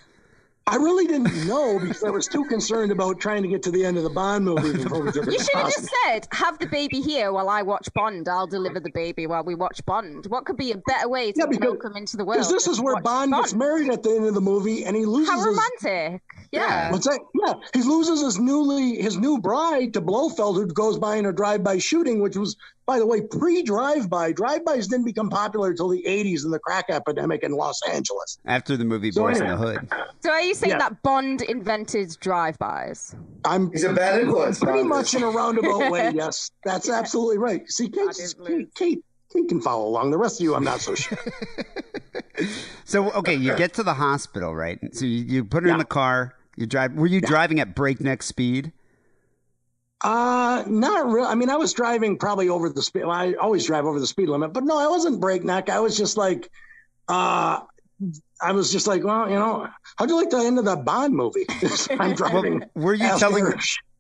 I really didn't know because I was too concerned about trying to get to the end of the Bond movie before You should have just said, "Have the baby here while I watch Bond. I'll deliver the baby while we watch Bond." What could be a better way to Yeah, because- welcome into the world? Because this is where watch Bond gets married at the end of the movie, and he loses How his romantic! Yeah. What's that? Yeah, he loses his newly his new bride to Blofeld, who goes by in a drive-by shooting, which was, by the way, pre-drive-by. Drive-bys didn't become popular until the '80s and the crack epidemic in Los Angeles. After the movie So Boys in the. Hood. So are you saying Yeah. that Bond invented drive-bys? I'm He's a bad influence. pretty Bond much is. in a roundabout way. Yes, that's absolutely right. See, Kate, Kate, Kate, Kate can follow along. The rest of you, I'm not so sure. So okay, you get to the hospital, right? So you, you put her in the car. You drive. Were you driving at breakneck speed? Uh, not real. I mean, I was driving probably over the speed. I always drive over the speed limit, but no, I wasn't breakneck. I was just like, uh, I was just like, well, you know, how'd you like the end of that Bond movie? I'm driving. Were you telling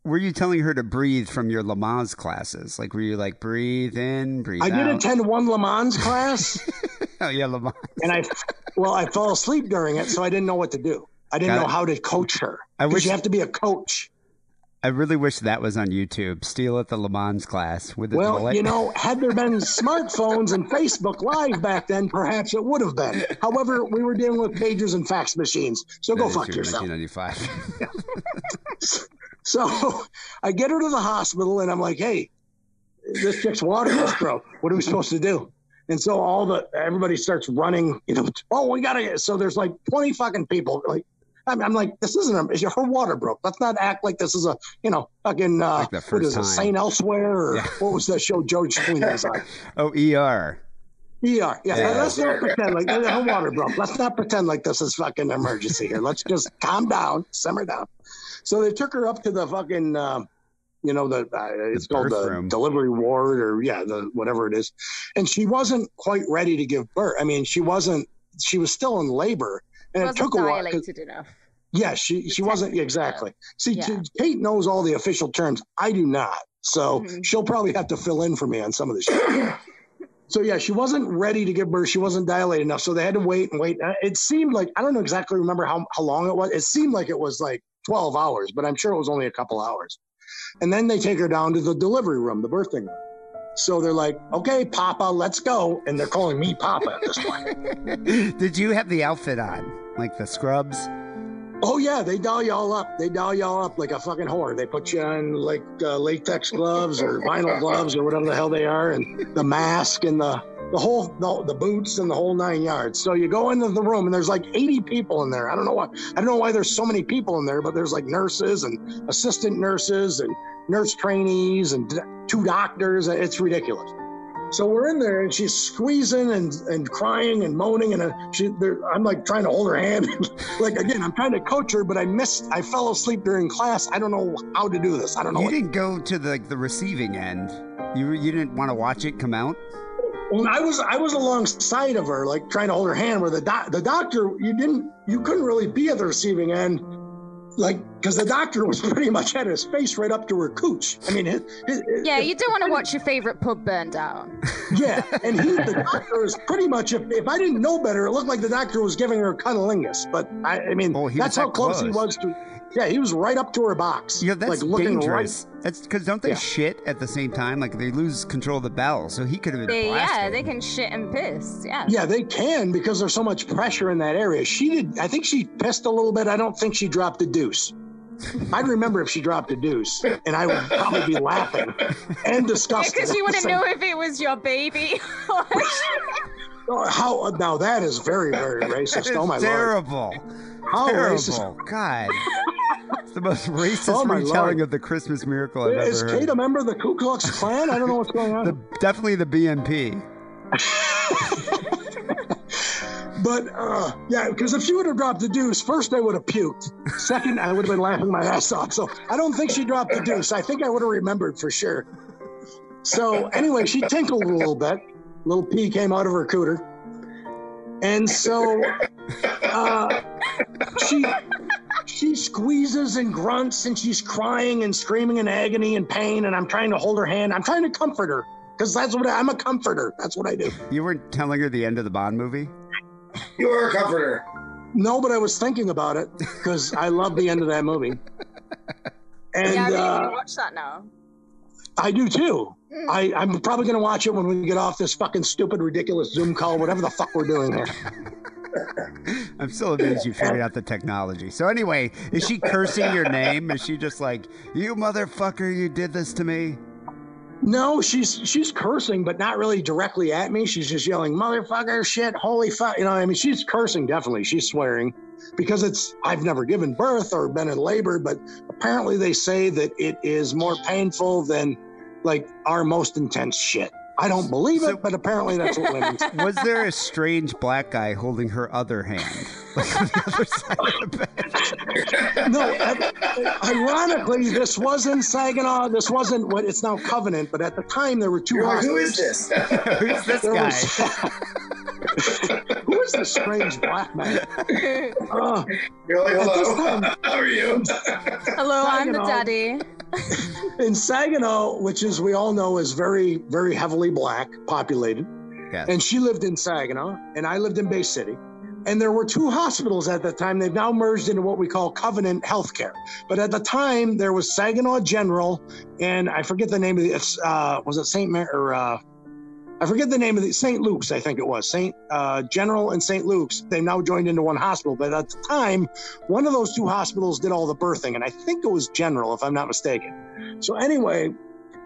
Were you telling her to breathe from your Lamaze classes? Like, were you like breathe in, breathe I did attend one Le Mans class, oh yeah, Lamaze. and I, well, I fell asleep during it, so I didn't know what to do. I didn't Got know it. how to coach her. I wish- you have to be a coach. I really wish that was on YouTube. Steele at the Le Mans class with the Well, bullet. you know, had there been smartphones and Facebook Live back then, perhaps it would have been. However, we were dealing with pagers and fax machines, so That go fuck true, yourself. 1995. So I get her to the hospital and I'm like, hey, this chick's water broke. What are we supposed to do? And so all the everybody starts running, you know, oh, we gotta get so there's like 20 fucking people. Like I'm, I'm like, this isn't a is her water broke. Let's not act like this is a, you know, fucking uh Like what is it. Saint Elsewhere or what was that show George Clooney was on? oh, ER. ER. Yeah, Yeah. let's not pretend like her water broke. Let's not pretend like this is fucking emergency here. Let's just calm down, simmer down. So they took her up to the fucking, um, you know, the uh, it's called the room. delivery ward or yeah, the whatever it is. And she wasn't quite ready to give birth. I mean, she wasn't. She was still in labor, and it wasn't took a while. 'cause- dilated enough. yeah, she she wasn't exactly. See, Yeah. Kate knows all the official terms. I do not, so Mhm. she'll probably have to fill in for me on some of this. shit. so yeah, she wasn't ready to give birth. She wasn't dilated enough, so they had to wait and wait. Uh, It seemed like I don't know exactly remember how how long it was. It seemed like it was like twelve hours, but I'm sure it was only a couple hours. And then they take her down to the delivery room, the birthing room. So they're like, "Okay, Papa, let's go," and they're calling me Papa at this point. Did you have the outfit on? Like the scrubs? Oh yeah, they doll you all up. They doll you all up like a fucking whore. They put you on like uh, latex gloves or vinyl gloves or whatever the hell they are, and the mask and the the whole the, the boots and the whole nine yards. So you go into the room and there's like 80 people in there. I don't know why. I don't know why there's so many people in there, but there's like nurses and assistant nurses and nurse trainees and two doctors. It's ridiculous. So we're in there, and she's squeezing and, and crying and moaning, and uh, she, there, I'm like trying to hold her hand. like again, I'm trying to coach her, but I missed. I fell asleep during class. I don't know how to do this. I don't know. You what- didn't go to the like, the receiving end. You you didn't want to watch it come out. Well, I was I was alongside of her, like trying to hold her hand. Where the doc, the doctor, you didn't, you couldn't really be at the receiving end, like because the doctor was pretty much had his face right up to her cooch. I mean, it, it, Yeah, you don't want to watch your favorite pub burn down. yeah, and he, the doctor, was pretty much. If, if I didn't know better, it looked like the doctor was giving her cunnilingus. But I, I mean, Oh, that's how that close, he was to. Yeah, he was right up to her box. Yeah, that's like looking dangerous. That's because don't they Yeah. shit at the same time? Like they lose control of the bowel, so he could have been They, yeah, they can shit and piss. Yeah. Yeah, they can because there's so much pressure in that area. She did. I think she pissed a little bit. I don't think she dropped a deuce. I'd remember if she dropped a deuce, and I would probably be laughing and disgusted. Because you wouldn't know if it was your baby. Oh, How now that is very very racist. Oh my lord! terrible. How terrible. racist! God. It's the most racist Oh, retelling Lord. of the Christmas miracle I've Is ever Kate a member of the Ku Klux Klan? I don't know what's going on. The, definitely the BNP. But uh, yeah, because if she would have dropped the deuce, first I would have puked. Second, I would have been laughing my ass off. So I don't think she dropped the deuce. I think I would have remembered for sure. So anyway, she tinkled a little bit. Little pee came out of her cooter, and so uh, she she squeezes and grunts and she's crying and screaming in agony and pain. And I'm trying to hold her hand. I'm trying to comfort her because that's what I, I'm a comforter. That's what I do. You weren't telling her the end of the Bond movie? You are a comforter. No, but I was thinking about it because I love the end of that movie. And yeah, I really uh, want to watch that now. I do too. Mm. I, I'm probably going to watch it when we get off this fucking stupid, ridiculous Zoom call, whatever the fuck we're doing here. I'm still amazed you figured out the technology. So anyway, is she cursing your name? Is she just like, you motherfucker, you did this to me? No, she's she's cursing, but not really directly at me. She's just yelling, "Motherfucker, shit, holy fuck!" You know, I mean, she's cursing definitely. She's swearing because it's I've never given birth or been in labor, but apparently they say that it is more painful than like our most intense shit. I don't believe So- it, but apparently that's what women. say. Was there a strange black guy holding her other hand? Like on the other side of the bed? No, uh, ironically, this was in Saginaw. This wasn't what it's now Covenant, but at the time there were 2 like, who is this? Who's this There guy? was- Who is this strange black man? Uh, You're like, hello. time- How are you? Hello, I'm the daddy. In Saginaw, which as we all know is very, very heavily black populated, Yes. and she lived in Saginaw, and I lived in Bay City. And there were two hospitals at that time. They've now merged into what we call Covenant Healthcare. But at the time, there was Saginaw General, and I forget the name of the. Uh, was it Saint Mary or uh, I forget the name of the St. Luke's. I think it was Saint uh, General and St. Luke's. They now joined into one hospital. But at the time, one of those two hospitals did all the birthing, and I think it was General, if I'm not mistaken. So anyway,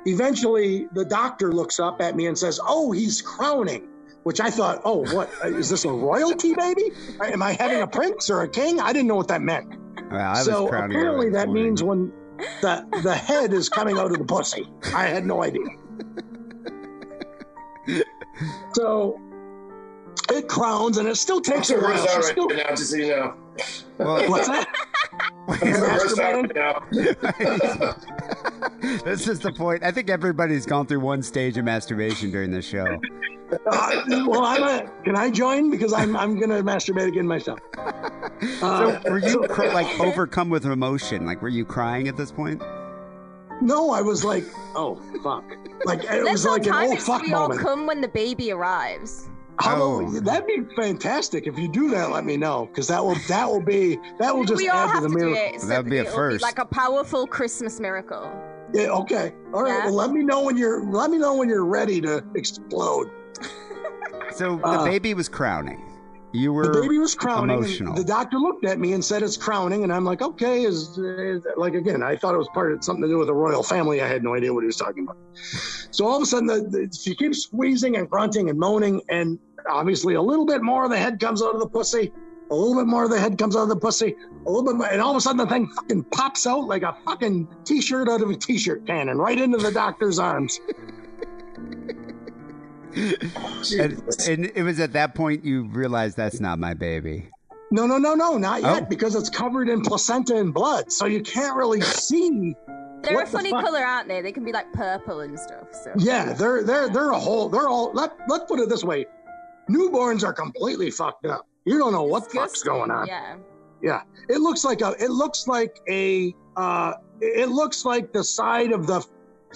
eventually the doctor looks up at me and says, "Oh, he's crowning." Which I thought, oh, what is this a royalty baby? Am I having a prince or a king? I didn't know what that meant. Well, I so apparently that morning. means when the the head is coming out of the pussy. I had no idea. So it crowns and it still I'm takes a so while. grossed out She's right still, now, just so you know. Well, what's that? I'm so grossed out masturbating? right now. this is the point. I think everybody's gone through one stage of masturbation during this show. Uh, well, I'm a, can I join because I'm I'm gonna masturbate again myself. So Uh, were you cr- like overcome with emotion? Like were you crying at this point? No, I was like, oh fuck, like it Let's was all like an time oh it so fuck we all come when the baby arrives. How Oh. about- that'd be fantastic if you do that. Let me know because that will that will be that will just we all add to have the to do miracle. it. So That'd be a it'll first. like a powerful Christmas miracle. Yeah, okay, all right. Yeah. Well, let me know when you're let me know when you're ready to explode. So the Uh, baby was crowning. You were the baby was crowning. emotional. The doctor looked at me and said it's crowning, and I'm like, okay, is, is like again, I thought it was part of something to do with the royal family. I had no idea what he was talking about. So all of a sudden, the, the, she keeps squeezing and grunting and moaning, and obviously a little bit more of the head comes out of the pussy. A little bit more of the head comes out of the pussy. A little bit more, and all of a sudden the thing fucking pops out like a fucking t-shirt out of a t-shirt cannon, right into the doctor's arms. And, and it was at that point you realized that's not my baby. No, no, no, no, not yet, Oh. because it's covered in placenta and blood, so you can't really see. They're what a funny fuck- color, aren't they? They can be like purple and stuff. So Yeah, they're they're they're a whole. They're all. Let Let's put it this way: newborns are completely fucked up. You don't know what the fuck's going on. Yeah. Yeah, it looks like a. It looks like a. Uh, it looks like the side of the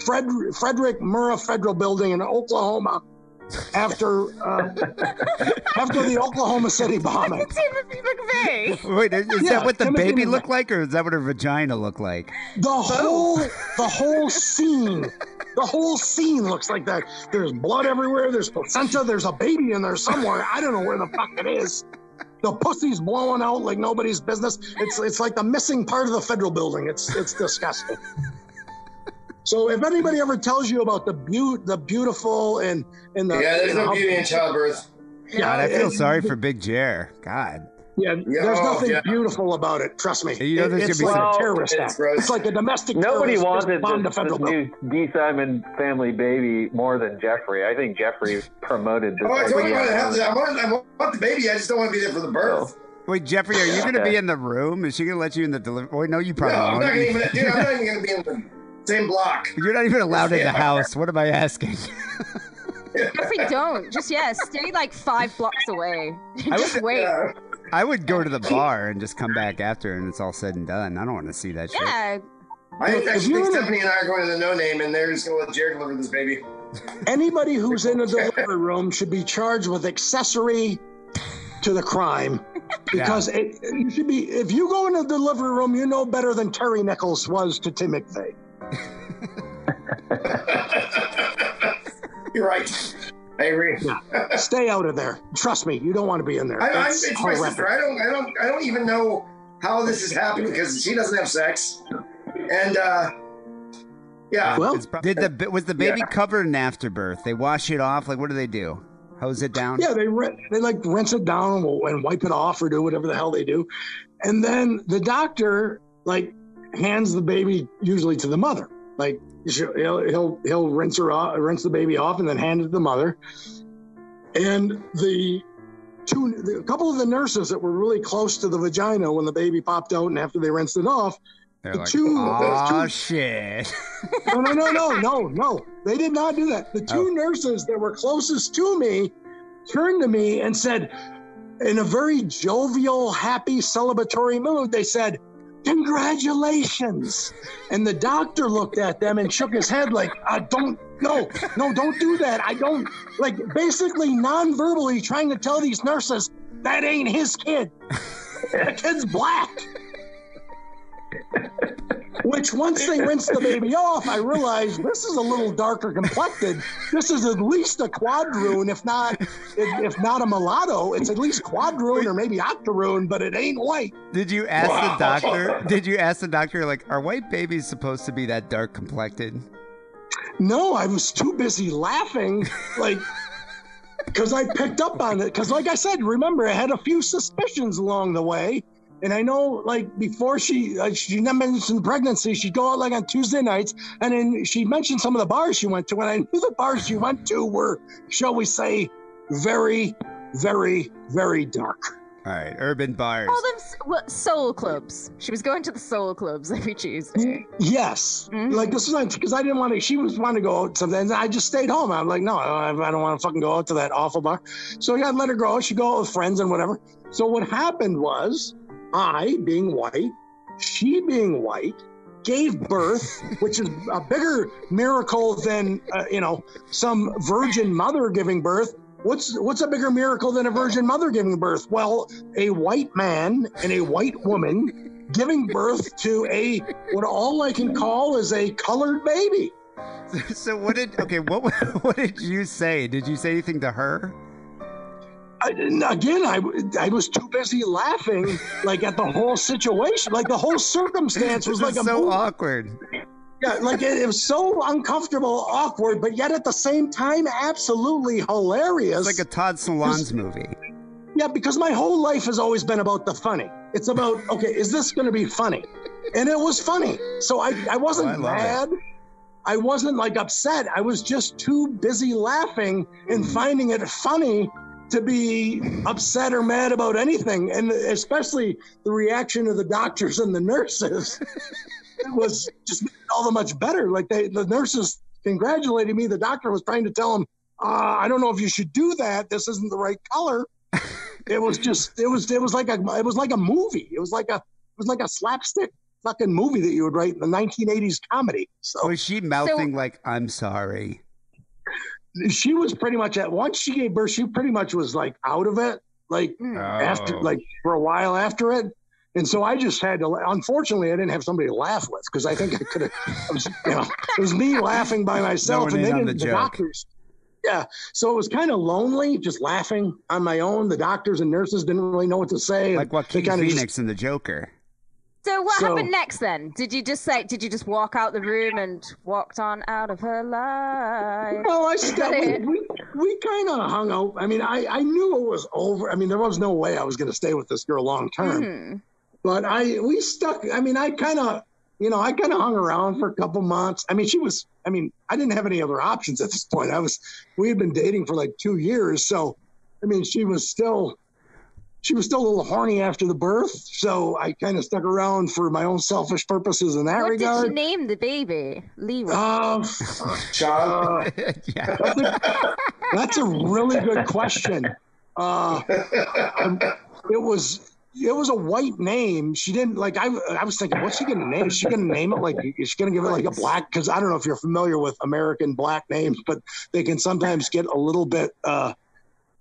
Fred, Frederick Murrah Federal Building in Oklahoma after uh, after the Oklahoma City bombing. Timothy McVeigh. Wait, is, is Yeah, that what the Timothy baby McVeigh. looked like, or is that what her vagina looked like? The whole the whole scene, the whole scene looks like that. There's blood everywhere. There's placenta. There's a baby in there somewhere. I don't know where the fuck it is. The pussy's blowing out like nobody's business. It's it's like the missing part of the federal building. It's it's disgusting. So if anybody ever tells you about the beaut, the beautiful and and the Yeah, there's no beauty in childbirth. God, I feel sorry for Big Jer. God. Yeah, Yeah, there's oh, nothing yeah. beautiful about it. Trust me. You know there's it's gonna be like some- a terrorist It's act. gross. It's like a domestic. Nobody terrorist wanted just bombed a this, federal this new Dee Simon family baby more than Jeffrey. I think Jeffrey promoted this. Oh, I told you I idea. want, to have, I, want, I want the baby. I just don't want to be there for the birth. Wait, Jeffrey, are you going to be in the room? Is she going to let you in the delivery? Wait, no, you No, probably I'm not even. Dude, I'm not even going to be in the same block. You're not even allowed in the Yeah. house. What am I asking? Jeffrey, don't. Just yeah, stay like five blocks away. I Just would- wait. Yeah. I would go to the bar and just come back after, and it's all said and done. I don't want to see that shit. Yeah. I think, I think you're in Stephanie and I are going to the no name, and they're just going to let Jared deliver this baby. Anybody who's in a delivery room should be charged with accessory to the crime because it, you should be. If you go in a delivery room, you know better than Terry Nichols was to Tim McVeigh. You're right. I agree. Yeah. Stay out of there. Trust me, you don't want to be in there. I, I, It's it's my sister. I don't. I don't. I don't even know how this is happening because she doesn't have sex, and uh, yeah. Well, It's pro- Did the was the baby Yeah. covered in afterbirth? They wash it off. Like, what do they do? Hose it down? Yeah, they rin- they like rinse it down and wipe it off or do whatever the hell they do, and then the doctor like hands the baby usually to the mother. Like he'll he'll he'll rinse her off, rinse the baby off, and then hand it to the mother. And the two, the, a couple of the nurses that were really close to the vagina when the baby popped out, and after they rinsed it off, They're the like, two- oh two- shit. no, no, no, no, no, no. They did not do that. The two Oh. nurses that were closest to me turned to me and said, in a very jovial, happy, celebratory mood, they said, Congratulations. And the doctor looked at them and shook his head like, I don't, no, no, don't do that. I don't, like, basically non verbally trying to tell these nurses, that ain't his kid. The kid's black. Which once they rinsed the baby off, I realized this is a little darker complected. This is at least a quadroon, if not if, if not a mulatto. It's at least quadroon or maybe octoroon, but it ain't white. Did you ask the doctor? Did you ask the doctor like, are white babies supposed to be that dark complected? No, I was too busy laughing, like because I picked up on it. Because, like I said, remember I had a few suspicions along the way, and I know, like before she uh, she mentioned pregnancy, she'd go out like on Tuesday nights, and then she mentioned some of the bars she went to, and I knew the bars she went to were, shall we say, very, very, very dark. All right, urban bars. Call them well, soul clubs. She was going to the soul clubs every Tuesday. Yes, Mhm. like this was because I didn't want to. She was wanting to go out sometimes. I just stayed home. I'm like, no, I I don't want to fucking go out to that awful bar. So I let her go. She go out with friends and whatever. So what happened was, I being white, she being white, gave birth, which is a bigger miracle than uh, you know some virgin mother giving birth. What's what's a bigger miracle than a virgin mother giving birth? Well, a white man and a white woman giving birth to a what all I can call is a colored baby. so what did okay? What what did you say? Did you say anything to her? I, again, I, I was too busy laughing, like at the whole situation, like the whole circumstance was like a so movie. awkward. Yeah, like it, it was so uncomfortable, awkward, but yet at the same time, absolutely hilarious. It's like a Todd Solondz movie. Yeah, because my whole life has always been about the funny. It's about, okay, is this going to be funny? And it was funny. So I, I wasn't Oh, I love it. mad. I wasn't like upset. I was just too busy laughing and mm-hmm. finding it funny to be upset or mad about anything. And especially the reaction of the doctors and the nurses was just all the much better. Like they, the nurses congratulated me. The doctor was trying to tell him, uh, I don't know if you should do that. This isn't the right color. it was just, it was, it was like a, it was like a movie. It was like a, it was like a slapstick fucking movie that you would write in the 1980s comedy. So Was she mouthing like "I'm sorry"? She was pretty much at once she gave birth, she pretty much was like out of it, like Mm. after, Oh. like for a while after it. And so I just had to. Unfortunately, I didn't have somebody to laugh with because I think I could have. You know, it was me laughing by myself, one and in they didn't. the The, doctors. Yeah, so it was kind of lonely, just laughing on my own. The doctors and nurses didn't really know what to say. Like they Joaquin kinda Phoenix just- in The Joker. So what So- happened next then? Did you just say? Did you just walk out the room and walked on out of her life? No, I Is still, we, we, we kind of hung out. I mean, I, I knew it was over. I mean, there was no way I was going to stay with this girl long term. Mhm. But I, we stuck. I mean, I kind of, you know, I kind of hung around for a couple months. I mean, she was. I mean, I didn't have any other options at this point. I was. We had been dating for like two years, so I mean, she was still. She was still a little horny after the birth, so I kind of stuck around for my own selfish purposes in that What did regard. you name the baby? Leroy. Um, Sean, yeah. That's a, that's a really good question. Uh, um, it was it was a white name. She didn't like. I I was thinking, what's she gonna name? Is she gonna name it like? Is she gonna give it like a black? Because I don't know if you're familiar with American black names, but they can sometimes get a little bit uh,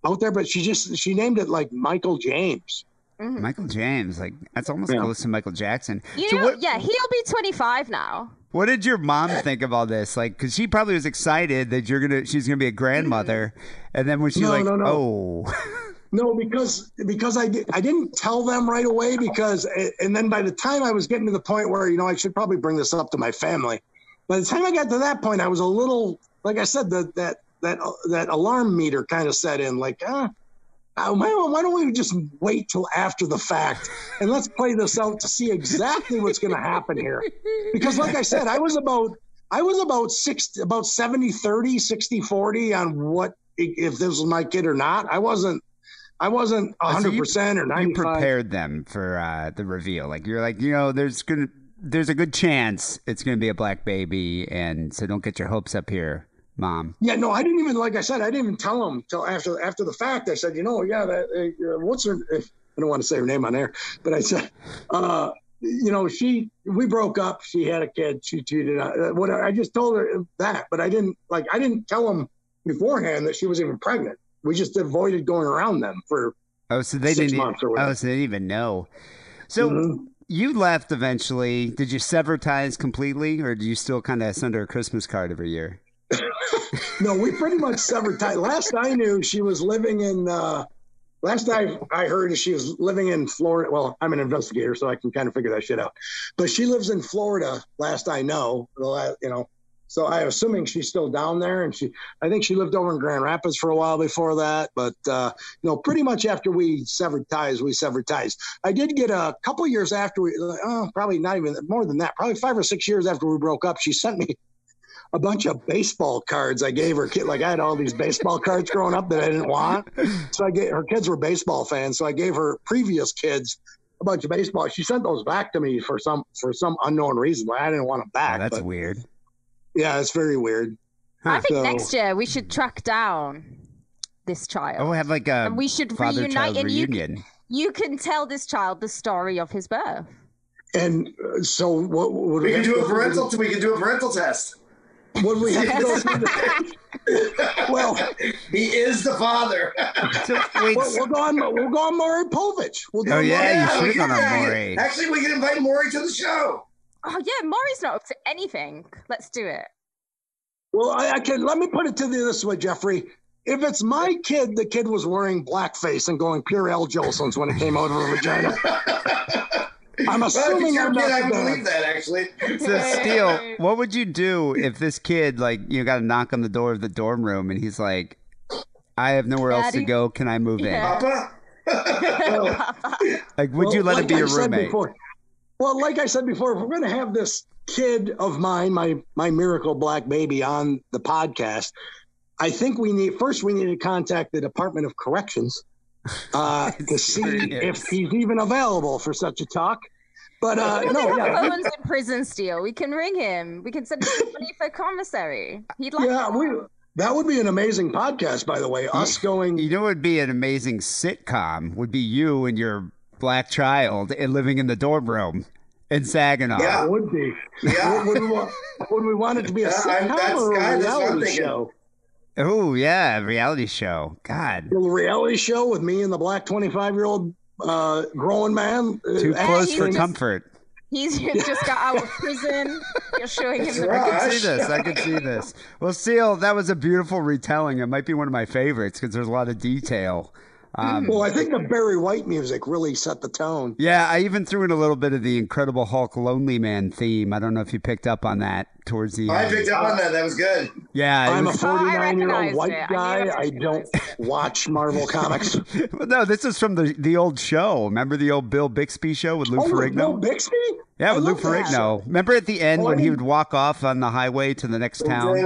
out there. But she just she named it like Michael James. Mhm. Michael James, like that's almost Yeah. close to Michael Jackson. You so know, what, yeah, he'll be 25 now. what did your mom think of all this? Like, because she probably was excited that you're gonna, she's gonna be a grandmother, and then when she's No, like, no, no. oh, No, because because I di- I didn't tell them right away because and then by the time I was getting to the point where you know I should probably bring this up to my family. By the time I got to that point, I was a little like I said that that that that alarm meter kind of set in. Like, ah, why, don't- we just wait till after the fact and let's play this out to see exactly what's going to happen here? Because like I said, I was about I was about six about 70 30 60 40 on what if this was my kid or not. I wasn't I wasn't Oh, so hundred you- percent or you ninety five. prepared them for uh, the reveal. Like you're like, you know, there's gonna, there's a good chance it's gonna be a black baby, and so don't get your hopes up here, mom. Yeah, no, I didn't even like I said, I didn't even tell him till after after the fact. I said, you know, yeah, that uh, what's her? I don't want to say her name on air, but I said, uh, you know, she we broke up. She had a kid. She cheated. Uh, what I just told her that, but I didn't like I didn't tell him beforehand that she was even pregnant. We just avoided going around them for Oh, so they Six didn't. months or whatever. oh, so they didn't even know. So Mhm. you left eventually. Did you sever ties completely, or do you still kind of send her a Christmas card every year? No, we pretty much severed ties. Last I knew, she was living in. Uh, last I I heard she was living in Florida. Well, I'm an investigator, so I can kind of figure that shit out. But she lives in Florida. Last I know, you know. So I'm assuming she's still down there, and she. I think she lived over in Grand Rapids for a while before that. But uh, you know, pretty much after we severed ties, we severed ties. I did get a couple years after we. Oh, probably not even more than that. Probably five or six years after we broke up, she sent me a bunch of baseball cards I gave her kid. Like I had all these baseball cards growing up that I didn't want. So I gave her kids were baseball fans. So I gave her previous kids a bunch of baseball. She sent those back to me for some for some unknown reason. Like I didn't want them back. Oh, that's but weird. yeah, it's very weird. I think So- next year we should track down this child. Oh, have like a and we should father reunite child and you, reunion. you can tell this child the story of his birth. And uh, so what would We can do a parental. We can do a parental test. Would we have to go through the, well, He is the father. So wait, we'll, we'll go on. We'll go on Maury Povich. We'll do Oh, yeah, Maury- you should've gone on yeah. Maury. Actually, we can invite Maury to the show. Oh yeah, Maury's not up to anything. Let's do it. Well, I, I can let me put it to you this way, Jeffrey. if it's my kid, the kid was wearing blackface and going pure Al Jolson's when it came out of her vagina. I'm assuming it's I'm not I the bad. believe that actually. So, Steele, what would you do if this kid, like, you got to knock on the door of the dorm room and he's like, I have nowhere else to go. Can I move in? Yeah. Papa? Like, would Well, you let like him be I your roommate? before- well, like I said before, if we're going to have this kid of mine, my my miracle black baby, on the podcast, I think we need first we need to contact the Department of Corrections uh, to see if he's even available for such a talk. But uh, no, yeah, phones in prison Steele. We can ring him. We can send him money for commissary. He'd like yeah, that. we that would be an amazing podcast, by the way. Us going, You know what would be an amazing sitcom? Would be you and your black child and living in the dorm room in Saginaw. that Yeah. would be. Yeah. Would, would, we want, would we want it to be a Yeah, I'm- sitcom that's- or a God, that's what I'm reality show? Oh, yeah. Reality show. God. A reality show with me and the black twenty-five year old uh, grown man. uh, Too Yeah, close for comfort. He's just got out of prison. You're showing him the right. I can see this. I can see this. Well, Steele, that was a beautiful retelling. It might be one of my favorites because there's a lot of detail. Um, Well, I think the Barry White music really set the tone. yeah, I even threw in a little bit of the Incredible Hulk Lonely Man theme. I don't know if you picked up on that towards the end. I end. picked up on that. That was good. Yeah, I'm a 49 year old white it. Guy. I I don't watch Marvel comics. Well, no, this is from the the old show. Remember the old Bill Bixby show with Lou Oh, Ferrigno? Bill Bixby? Yeah, with Lou love that Ferrigno. Remember at the end when I he would walk off on the highway to the next town?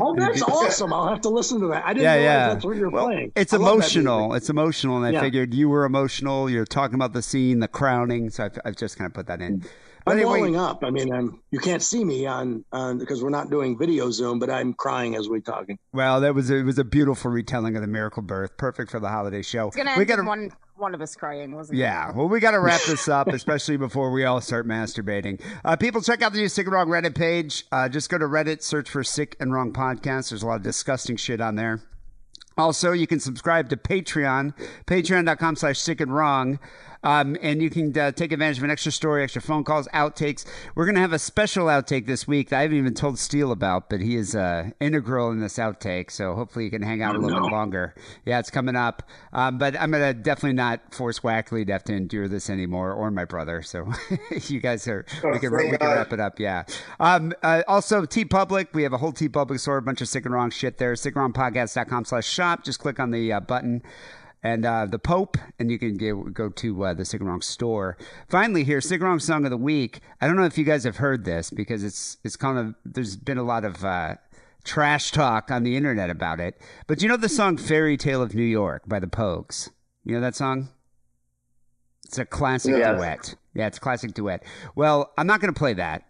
Oh, that's awesome. I'll have to listen to that. I didn't Yeah, realize yeah. that's what you're Well, playing. It's I emotional. It's emotional, and I Yeah. figured you were emotional. You're talking about the scene, the crowning. So I've, I've just kind of put that in. But I'm anyway, blowing up. I mean, I'm, you can't see me on, on because we're not doing video Zoom, but I'm crying as we're talking. well, that was it was a beautiful retelling of the miracle birth, perfect for the holiday show. It's gonna we got one one of us crying, wasn't it? Yeah, well, we got to wrap this up, especially before we all start masturbating. Uh, people, check out the new Sick and Wrong Reddit page. Uh, just go to Reddit, search for Sick and Wrong Podcast. There's a lot of disgusting shit on there. Also, you can subscribe to Patreon, patreon.com slash sick and wrong. Um, and you can uh, take advantage of an extra story, extra phone calls, outtakes. We're going to have a special outtake this week that I haven't even told Steele about, but he is uh, integral in this outtake. So hopefully you can hang out a little bit longer. Yeah, it's coming up. Um, but I'm going to definitely not force Wackerle to have to endure this anymore or my brother. So you guys are, we can, we can wrap it up. Yeah. Um, uh, also, TeePublic, we have a whole TeePublic store, a bunch of sick and wrong shit there. Sickandwrongpodcast.com slash shop. Just click on the uh, button and uh, the Pope, and you can get, go to uh, the and store. Finally, here, and song of the week. I don't know if you guys have heard this because it's it's kind of there's been a lot of uh, trash talk on the internet about it. But you know the song "Fairy Tale of New York" by the Pogues. You know that song? It's a classic Yes. duet. Yeah, it's a classic duet. Well, I'm not going to play that.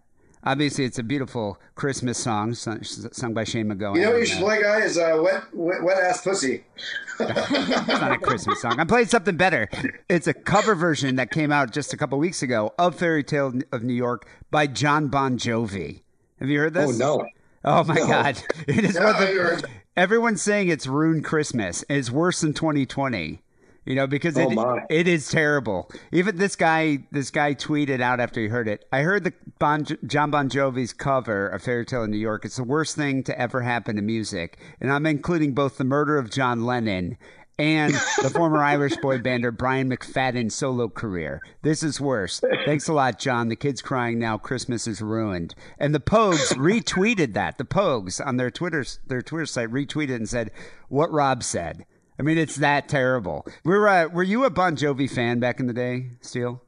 Obviously, it's a beautiful Christmas song sung, sung by Shane MacGowan. You know what you should play, guy, is uh, wet, wet, wet ass pussy. It's not a Christmas song. I'm playing something better. It's a cover version that came out just a couple weeks ago of Fairy Tale of New York by Jon Bon Jovi. Have you heard this? Oh, no. Oh my No. God! It is Yeah, one of the, everyone's saying it's ruined Christmas. It's worse than 2020. You know, because oh, it, Oh, it is terrible. Even this guy, this guy tweeted out after he heard it. I heard the bon, Jon Bon Jovi's cover of Fairy Tale in New York. It's the worst thing to ever happen to music, and I'm including both the murder of John Lennon and the former Irish boy bander Brian McFadden's solo career. This is worse. Thanks a lot, John. The kid's crying now. Christmas is ruined. And the Pogues retweeted that. The Pogues on their Twitter their Twitter site retweeted and said what Rob said. I mean, it's that terrible. Were uh, were you a Bon Jovi fan back in the day, Steele?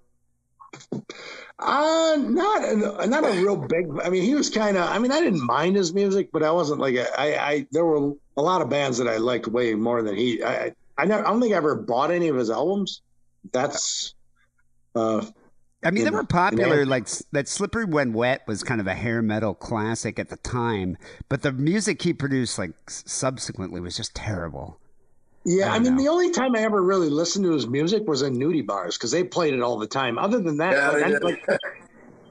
Uh, not a, not a real big. I mean, he was kind of. I mean, I didn't mind his music, but I wasn't like a, I. I there were a lot of bands that I liked way more than he. I. I, never. I don't think I ever bought any of his albums. That's. Uh, I mean, they were popular. Like that, "Slippery When Wet" was kind of a hair metal classic at the time, but the music he produced, like subsequently, was just terrible. Yeah, I I, mean, know. the only time I ever really listened to his music was in nudie bars because they played it all the time. Other than that, Yeah, like, I, like,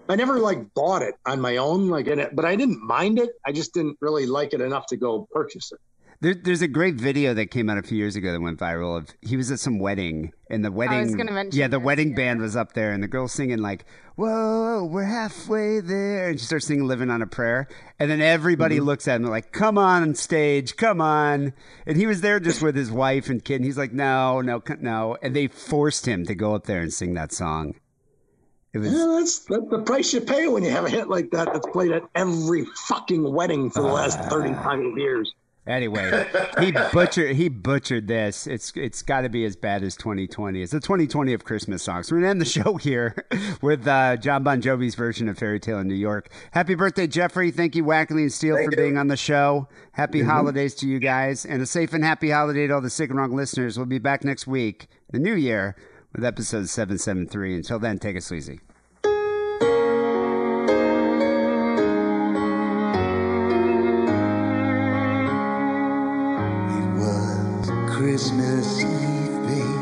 I never like bought it on my own, like, in it, but I didn't mind it. I just didn't really like it enough to go purchase it. There, there's a great video that came out a few years ago that went viral. Of he was at some wedding, and the wedding, gonna mention yeah, the this, wedding band was up there, and the girl singing like, "Whoa, we're halfway there," and she starts singing "Living on a Prayer," and then everybody Mm-hmm. looks at him like, "Come on stage, come on!" And he was there just with his wife and kid, and he's like, "No, no, no," and they forced him to go up there and sing that song. It was Yeah, that's, that's the price you pay when you have a hit like that that's played at every fucking wedding for the last 35 years. Anyway, he butchered he butchered this. It's it's got to be as bad as 2020. It's the 2020 of Christmas songs. We're gonna end the show here with uh, Jon Bon Jovi's version of Fairy Tale in New York. Happy birthday, Jeffrey! Thank you, Wackerle and Steele, Thank for you. being on the show. Happy holidays to you guys, and a safe and happy holiday to all the sick and wrong listeners. We'll be back next week, the new year, with episode 773. Until then, take it sleazy. Christmas Eve, babe.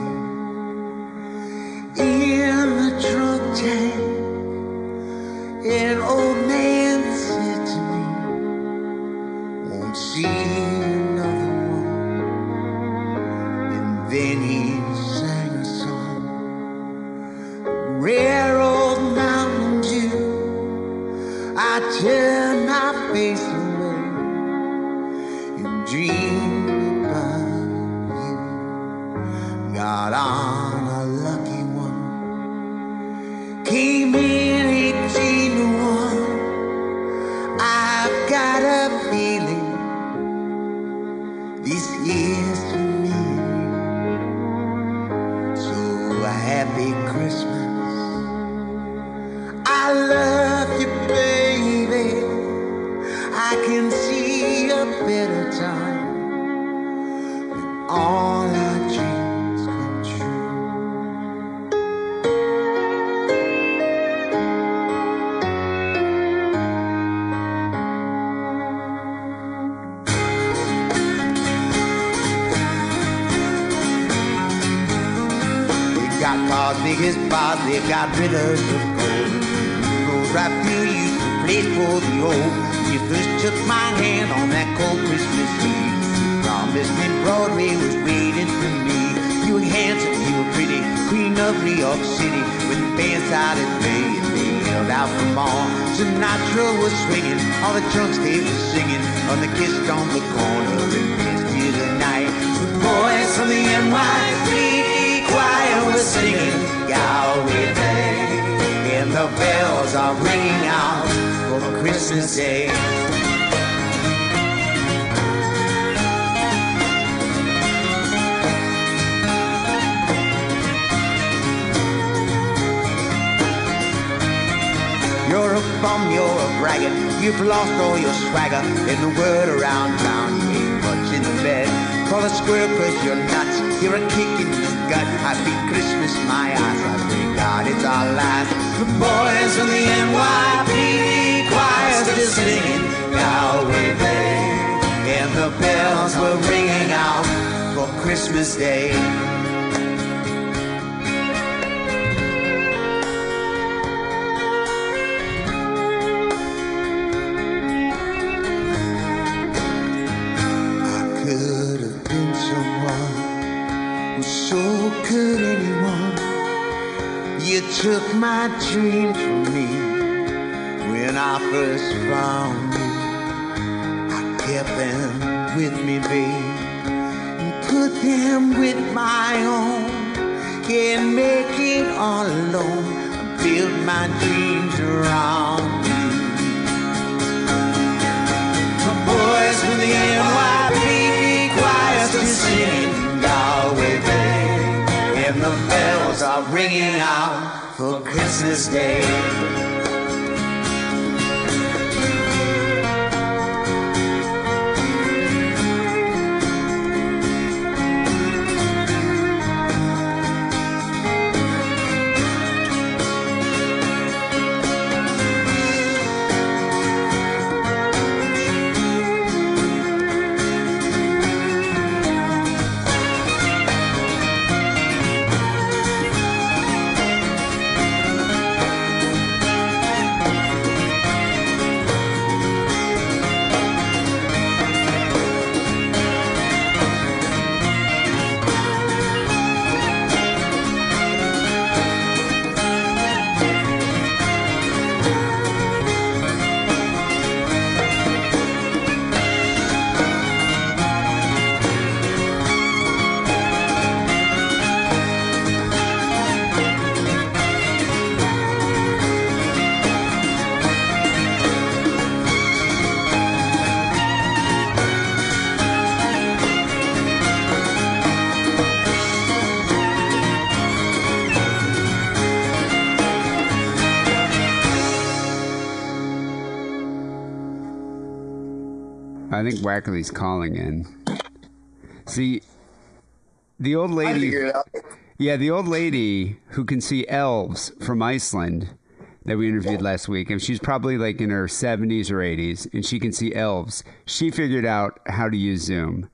In the drunk tank, in old rivers of gold. Road right through you, place for the old. You first took my hand on that cold Christmas Eve. You promised me Broadway was waiting for me. You were handsome, you were pretty, queen of New York City. When the band started playing, they held out for more. Sinatra was swinging, all the drunks they were singing. On the kissed on the corner and danced to the night. The boys from the NYPD choir were singing Galway Bay. And the bells are ringing out for Christmas Day. You're a bum, you're a braggart. You've lost all your swagger. In the word around town, you ain't much in the bed. Call a square cause you're nuts. You're a kick in the gut. Happy Christmas, my eyes. I pray God it's our last. The boys from the NYPD choir still singing Galway Bay. And the bells were ringing out for Christmas Day. Took my dreams from me when I first found you. I kept them with me, babe, and put them with my own. Can't make it all alone. I built my dreams around you. The boys from the NYPD choir still singing Galway Bay, and the bells are ringing out for Christmas Day. I think Wackerle's calling in. See, the old lady. figured it out. Yeah, the old lady who can see elves from Iceland that we interviewed last week, and she's probably like in her 70s or 80s, and she can see elves. She figured out how to use Zoom.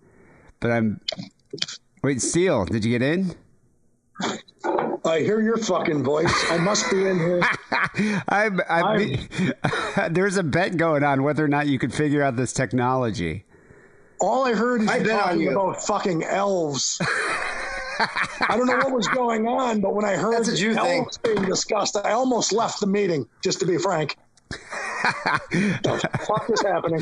But I'm. Wait, Steele, did you get in? I hear your fucking voice. I must be in here. I'm, I'm, there's a bet going on whether or not you could figure out this technology. All I heard is I you talking you. about fucking elves. I don't know what was going on, but when I heard That's a Jew thing. elves being discussed, I almost left the meeting. Just to be frank, the fuck is happening?